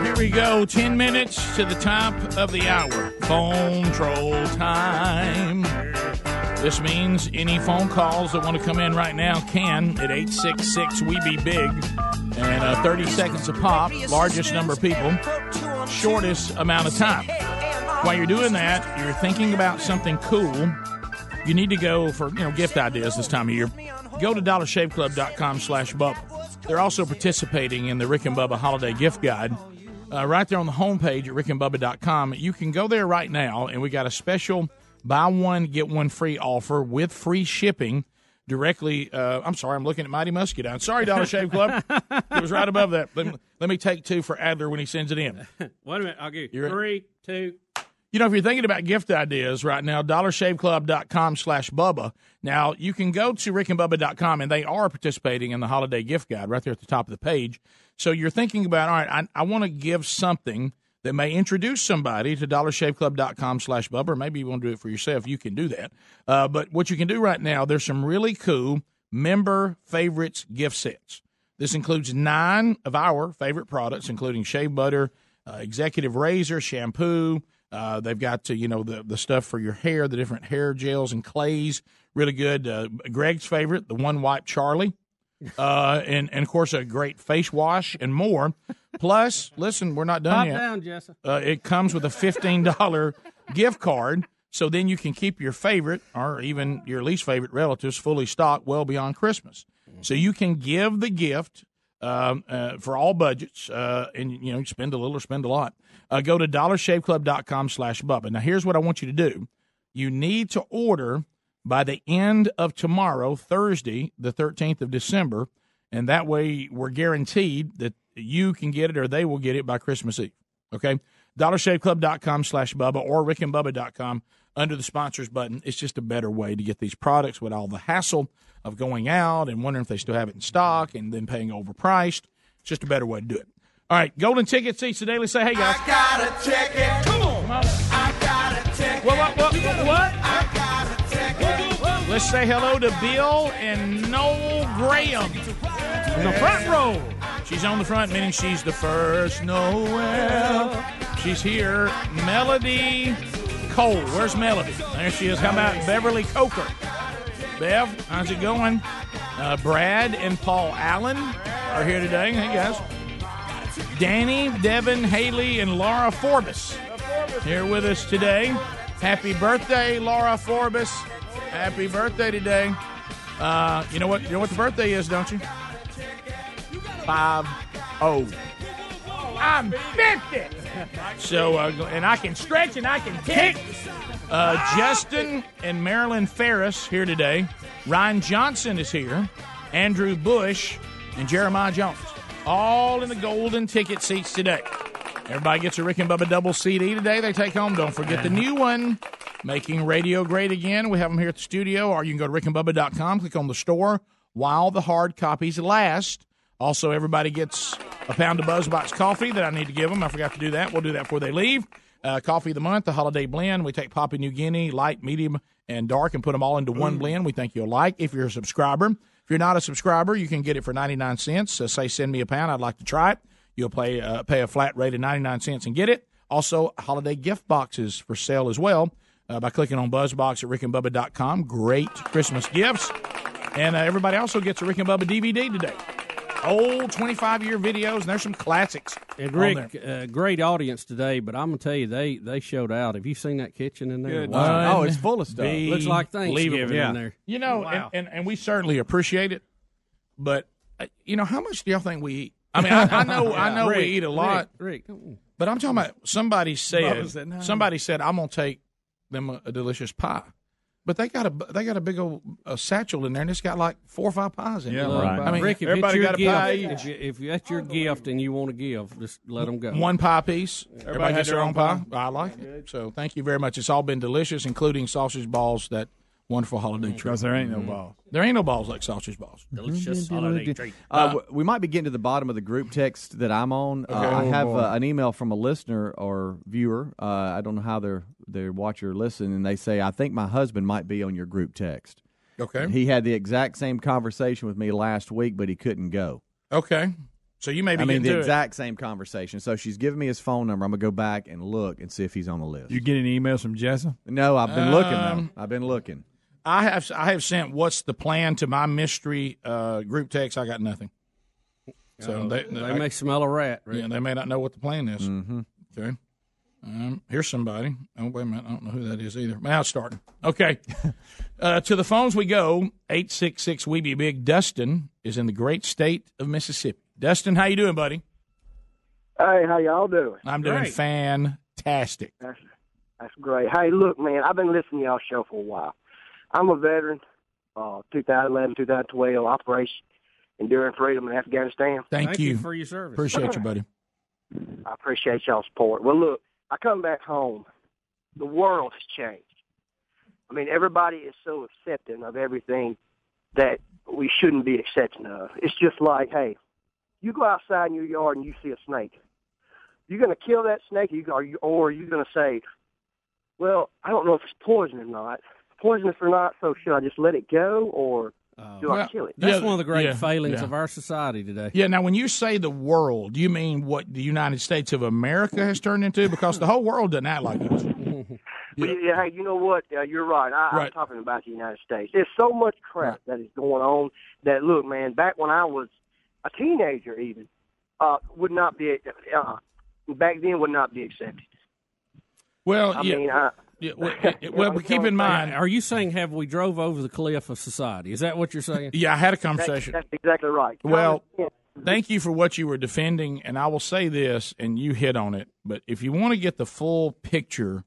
Here we go. 10 minutes to the top of the hour. Phone troll time. This means any phone calls that want to come in right now can at 866 We Be Big. And uh, 30 seconds a pop, largest number of people, shortest amount of time. While you're doing that, you're thinking about something cool you need to go for you know gift ideas this time of year. Go to dollarshaveclub.com slash Bubba. They're also participating in the Rick and Bubba Holiday Gift Guide. Uh, right there on the homepage at rickandbubba.com. You can go there right now, and we got a special buy one, get one free offer with free shipping directly. Uh, I'm sorry, I'm looking at Mighty Muscadine. Sorry, Dollar Shave Club. it was right above that. Let me, let me take two for Adler when he sends it in. [laughs] Wait a minute. I'll give you You're- three, two. You know, if you're thinking about gift ideas right now, dollarshaveclub.com slash Bubba. Now, you can go to rickandbubba.com, and they are participating in the holiday gift guide right there at the top of the page. So you're thinking about, all right, I, I want to give something that may introduce somebody to dollarshaveclub.com slash Bubba, or maybe you want to do it for yourself. You can do that. Uh, but what you can do right now, there's some really cool member favorites gift sets. This includes nine of our favorite products, including shave butter, uh, executive razor, shampoo, uh, they've got to, you know the the stuff for your hair, the different hair gels and clays, really good. Uh, Greg's favorite, the one wipe Charlie, [laughs] uh, and and of course a great face wash and more. Plus, listen, we're not done Pop yet. down, Jessa. Uh, it comes with a fifteen dollar gift card, so then you can keep your favorite or even your least favorite relatives fully stocked well beyond Christmas. So you can give the gift um, uh, for all budgets, uh, and you know, spend a little or spend a lot. Uh, go to dollarshaveclub.com slash Bubba. Now, here's what I want you to do. You need to order by the end of tomorrow, Thursday, the 13th of December, and that way we're guaranteed that you can get it or they will get it by Christmas Eve. Okay? dollarshaveclub.com slash Bubba or rickandbubba.com under the sponsors button. It's just a better way to get these products with all the hassle of going out and wondering if they still have it in stock and then paying overpriced. It's just a better way to do it. All right, golden ticket seats. The Daily say, hey guys. I got a ticket. Come on. I got a ticket. What, what, what, what? I got a ticket. Let's say hello to Bill and Noel Graham in the front row. She's on the front, meaning she's the first Noel. She's here. Melody Cole. Where's Melody? There she is. How about Beverly Coker? Bev, how's it going? Uh, Brad and Paul Allen are here today. Hey, guys. Danny, Devin, Haley, and Laura Forbes here with us today. Happy birthday, Laura Forbes. Happy birthday today. Uh, you know what? You know what the birthday is, don't you? Five oh. I'm fifty. So, uh, and I can stretch and I can kick. Uh, Justin and Marilyn Ferris here today. Ryan Johnson is here. Andrew Bush and Jeremiah Jones. All in the golden ticket seats today. Everybody gets a Rick and Bubba double CD today. They take home. Don't forget the new one, Making Radio Great Again. We have them here at the studio, or you can go to rickandbubba.com, click on the store while the hard copies last. Also, everybody gets a pound of Buzzbox coffee that I need to give them. I forgot to do that. We'll do that before they leave. Uh, coffee of the month, the holiday blend. We take Papua New Guinea, light, medium, and dark, and put them all into one blend. We think you'll like if you're a subscriber. If you're not a subscriber, you can get it for 99 cents. Uh, say, send me a pound. I'd like to try it. You'll pay uh, pay a flat rate of 99 cents and get it. Also, holiday gift boxes for sale as well uh, by clicking on Buzzbox at rickandbubba.com. Great Christmas gifts. And uh, everybody also gets a Rick and Bubba DVD today. Old 25 year videos, and there's some classics. And on Rick, there. uh, great audience today, but I'm gonna tell you, they they showed out. Have you seen that kitchen in there? Good Oh, it's full of stuff. Looks like Thanksgiving Yeah. in there. You know, and, and, and we certainly appreciate it, but uh, you know, how much do y'all think we eat? I mean, I, I know, [laughs] I know Rick, we eat a lot, Rick, Rick, but I'm talking about somebody said, said no. somebody said I'm gonna take them a, a delicious pie, but they got a they got a big old a satchel in there, and it's got like four or five pies in it. I mean, Rick, if everybody it's got a your pie each. If, you, if that's your gift and you want to give, just let them go. One pie piece. Everybody, had gets their their own own pie. pie? I like it. So thank you very much. It's all been delicious, including sausage balls. That wonderful holiday treat. Because there ain't no Mhm. balls. There ain't no balls like sausage balls. Delicious holiday treat. Uh, w- we might be getting to the bottom of the group text that I'm on. Uh, I Oh, have uh, an email from a listener or viewer. Uh, I don't know how they're they watch or listen, and they say I think my husband might be on your group text. Okay. He had the exact same conversation with me last week, but he couldn't go. Okay. So you may be I mean, the to it. exact same conversation. So she's giving me his phone number. I'm gonna go back and look and see if he's on the list. You get any emails from Jessa? No, I've been looking Um, though. I've been looking. I have I have sent what's the plan to my mystery uh, group text. I got nothing. So Oh, they, they I- may smell a rat. Rick. Yeah, they may not know what the plan is. Mm-hmm. Okay. Um, here's somebody. Oh, wait a minute. I don't know who that is either. Now it's starting. Okay. [laughs] uh, to the phones we go. 866 We Be Big. Dustin is in the great state of Mississippi. Dustin, how you doing, buddy? Hey, how y'all doing? I'm doing Great. fantastic. That's that's great. Hey, look, man, I've been listening to y'all show for a while. I'm a veteran, uh, 2011, 2012 Operation Enduring Freedom in Afghanistan. Thank, you. for your service. Appreciate you, [laughs] buddy. I appreciate y'all's support. Well, look, I come back home. The world has changed. I mean, everybody is so accepting of everything that we shouldn't be accepting of. It's just like, hey, you go outside in your yard and you see a snake. You're going to kill that snake, or you, or you, or you're going to say, well, I don't know if it's poison or not. Poisonous or not, so should I just let it go, or do I kill it? That's Yeah, one of the great yeah, failings yeah. of our society today. Yeah, now when you say the world, do you mean what the United States of America has turned into? Because the whole world doesn't act like us. [laughs] But yeah, hey, you know what? Uh, you're right. I, I'm talking about the United States. There's so much crap that is going on that look, man. Back when I was a teenager, even uh, would not be uh, back then would not be accepted. Well, I yeah, mean, I, yeah, [laughs] well, it- well, but keep in mind, Are you saying have we drove over the cliff of society? Is that what you're saying? yeah, I had a conversation. that's exactly right. Well, thank you for what you were defending, and I will say this, and you hit on it. But if you want to get the full picture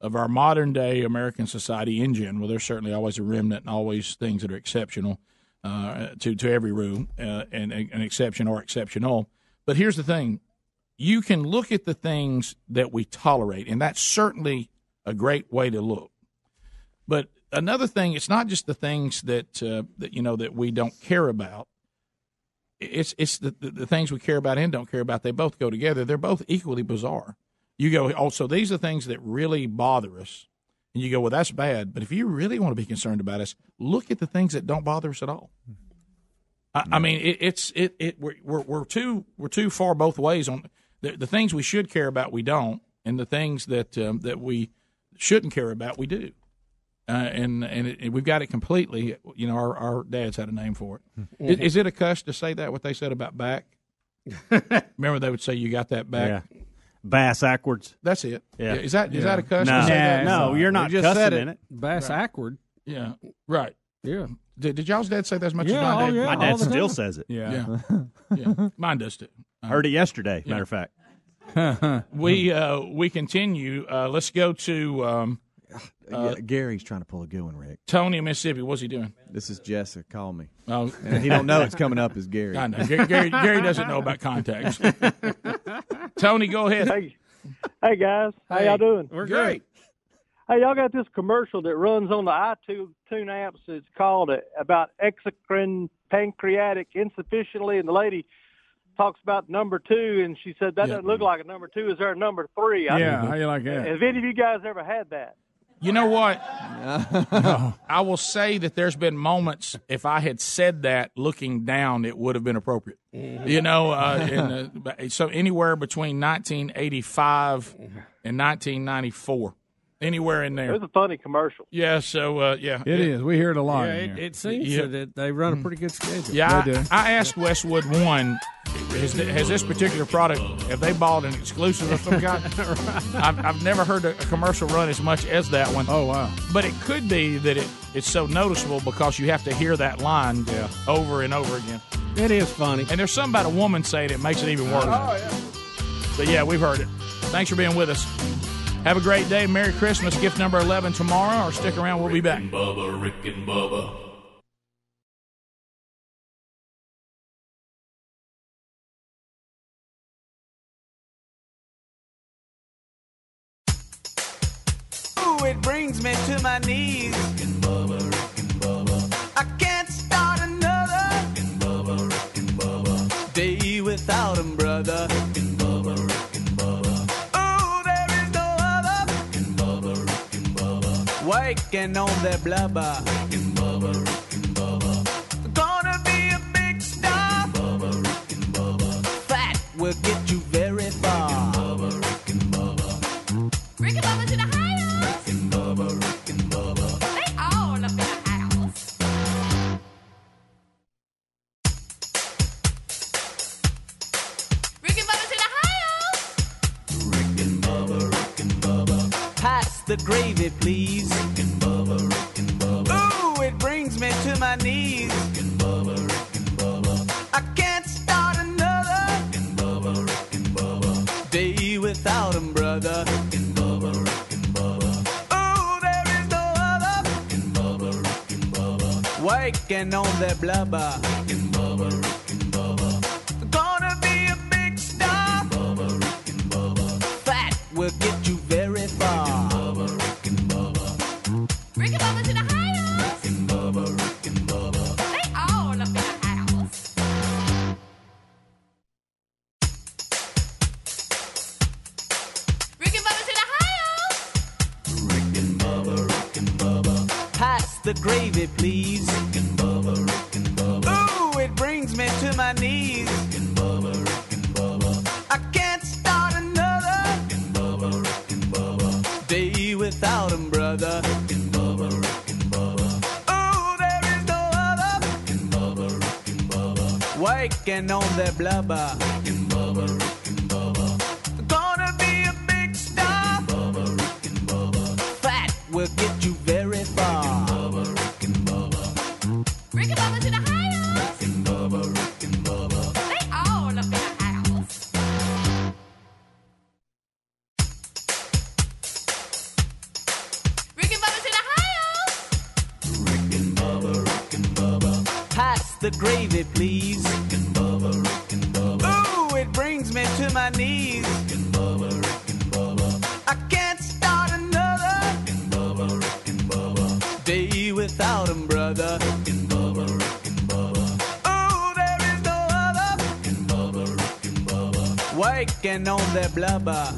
of our modern day American society in general, there's certainly always a remnant and always things that are exceptional uh, to to every rule, uh, and an exception or exceptional. But here's the thing: you can look at the things that we tolerate, and that's certainly a great way to look. But another thing, it's not just the things that uh, that you know that we don't care about it's it's the, the, the things we care about and don't care about. They both go together. They're both equally bizarre. You go, oh, so these are things that really bother us, and you go, well, that's bad. But if you really want to be concerned about us, look at the things that don't bother us at all. I, I mean, it, it's it it we're, we're we're too we're too far both ways on the, the things we should care about. We don't, and the things that um, that we shouldn't care about, we do. Uh, and and it, we've got it completely. You know, our, our dads had a name for it. Is, is it a cuss to say that? What they said about back? [laughs] Remember, they would say you got that back. Yeah. Bass backwards. That's it. Yeah. Is that is Yeah. that a cuss? No. to say that? No, you're not We just cussing said in it. Bass Right. awkward. Yeah. Right. Yeah. Did, did y'all's dad say that as much Yeah, as mine oh, did? yeah, My dad still time. says it. Yeah. yeah. Mine does too. Heard it yesterday. Yeah. Matter of fact. [laughs] we uh, we continue. Uh, let's go to um, Yeah, Gary's trying to pull a good one, Rick. Tony, Mississippi. What's he doing? This is Jessica. Call me. Oh, and he don't know it's coming up as Gary. [laughs] I know. Gary, Gary, Gary doesn't know about contacts. [laughs] Tony, go ahead. Hey, hey guys, how Hey, y'all doing? we're great. Hey, y'all got this commercial that runs on the iTunes Tune apps. It's called uh, about exocrine pancreatic insufficiently, and the lady talks about number two, and she said that Yeah. doesn't look like a number two. Is there a number three? I Yeah, how you like that? Have any of you guys ever had that? You know what? [laughs] I will say that there's been moments if I had said that looking down, it would have been appropriate. You know, uh, in the, [laughs] so anywhere between 1985 and 1994, anywhere in It there. was a funny commercial. Yeah. So uh, yeah, It is. We hear it a lot. Yeah, it, it seems Yeah. that they run a pretty good schedule. Yeah, I, I asked Westwood One, has, th- has this particular product have they bought an exclusive of some [laughs] kind? I've, I've never heard a, a commercial run as much as that one. Oh wow! But it could be that it, it's so noticeable because you have to hear that line over and over again. It is funny, and there's something about a woman saying it makes it even worse. Oh, yeah. But yeah, we've heard it. Thanks for being with us. Have a great day. Merry Christmas. Gift number 11 tomorrow, or stick around. We'll be back. Bubba, Rick and Bubba. Ooh, it brings me to my knees. Waking on their blubber. Waking on their blubber. The gravy, please. rick and Bubba rick and Ooh, it brings me to my knees. I can't start another Rick and Bubba, Rick and Bubba. day without him, brother. Rick and Bubba, Rick and Bubba. Ooh, there is no other Rick and Bubba, Rick and Bubba. waking on their blubber.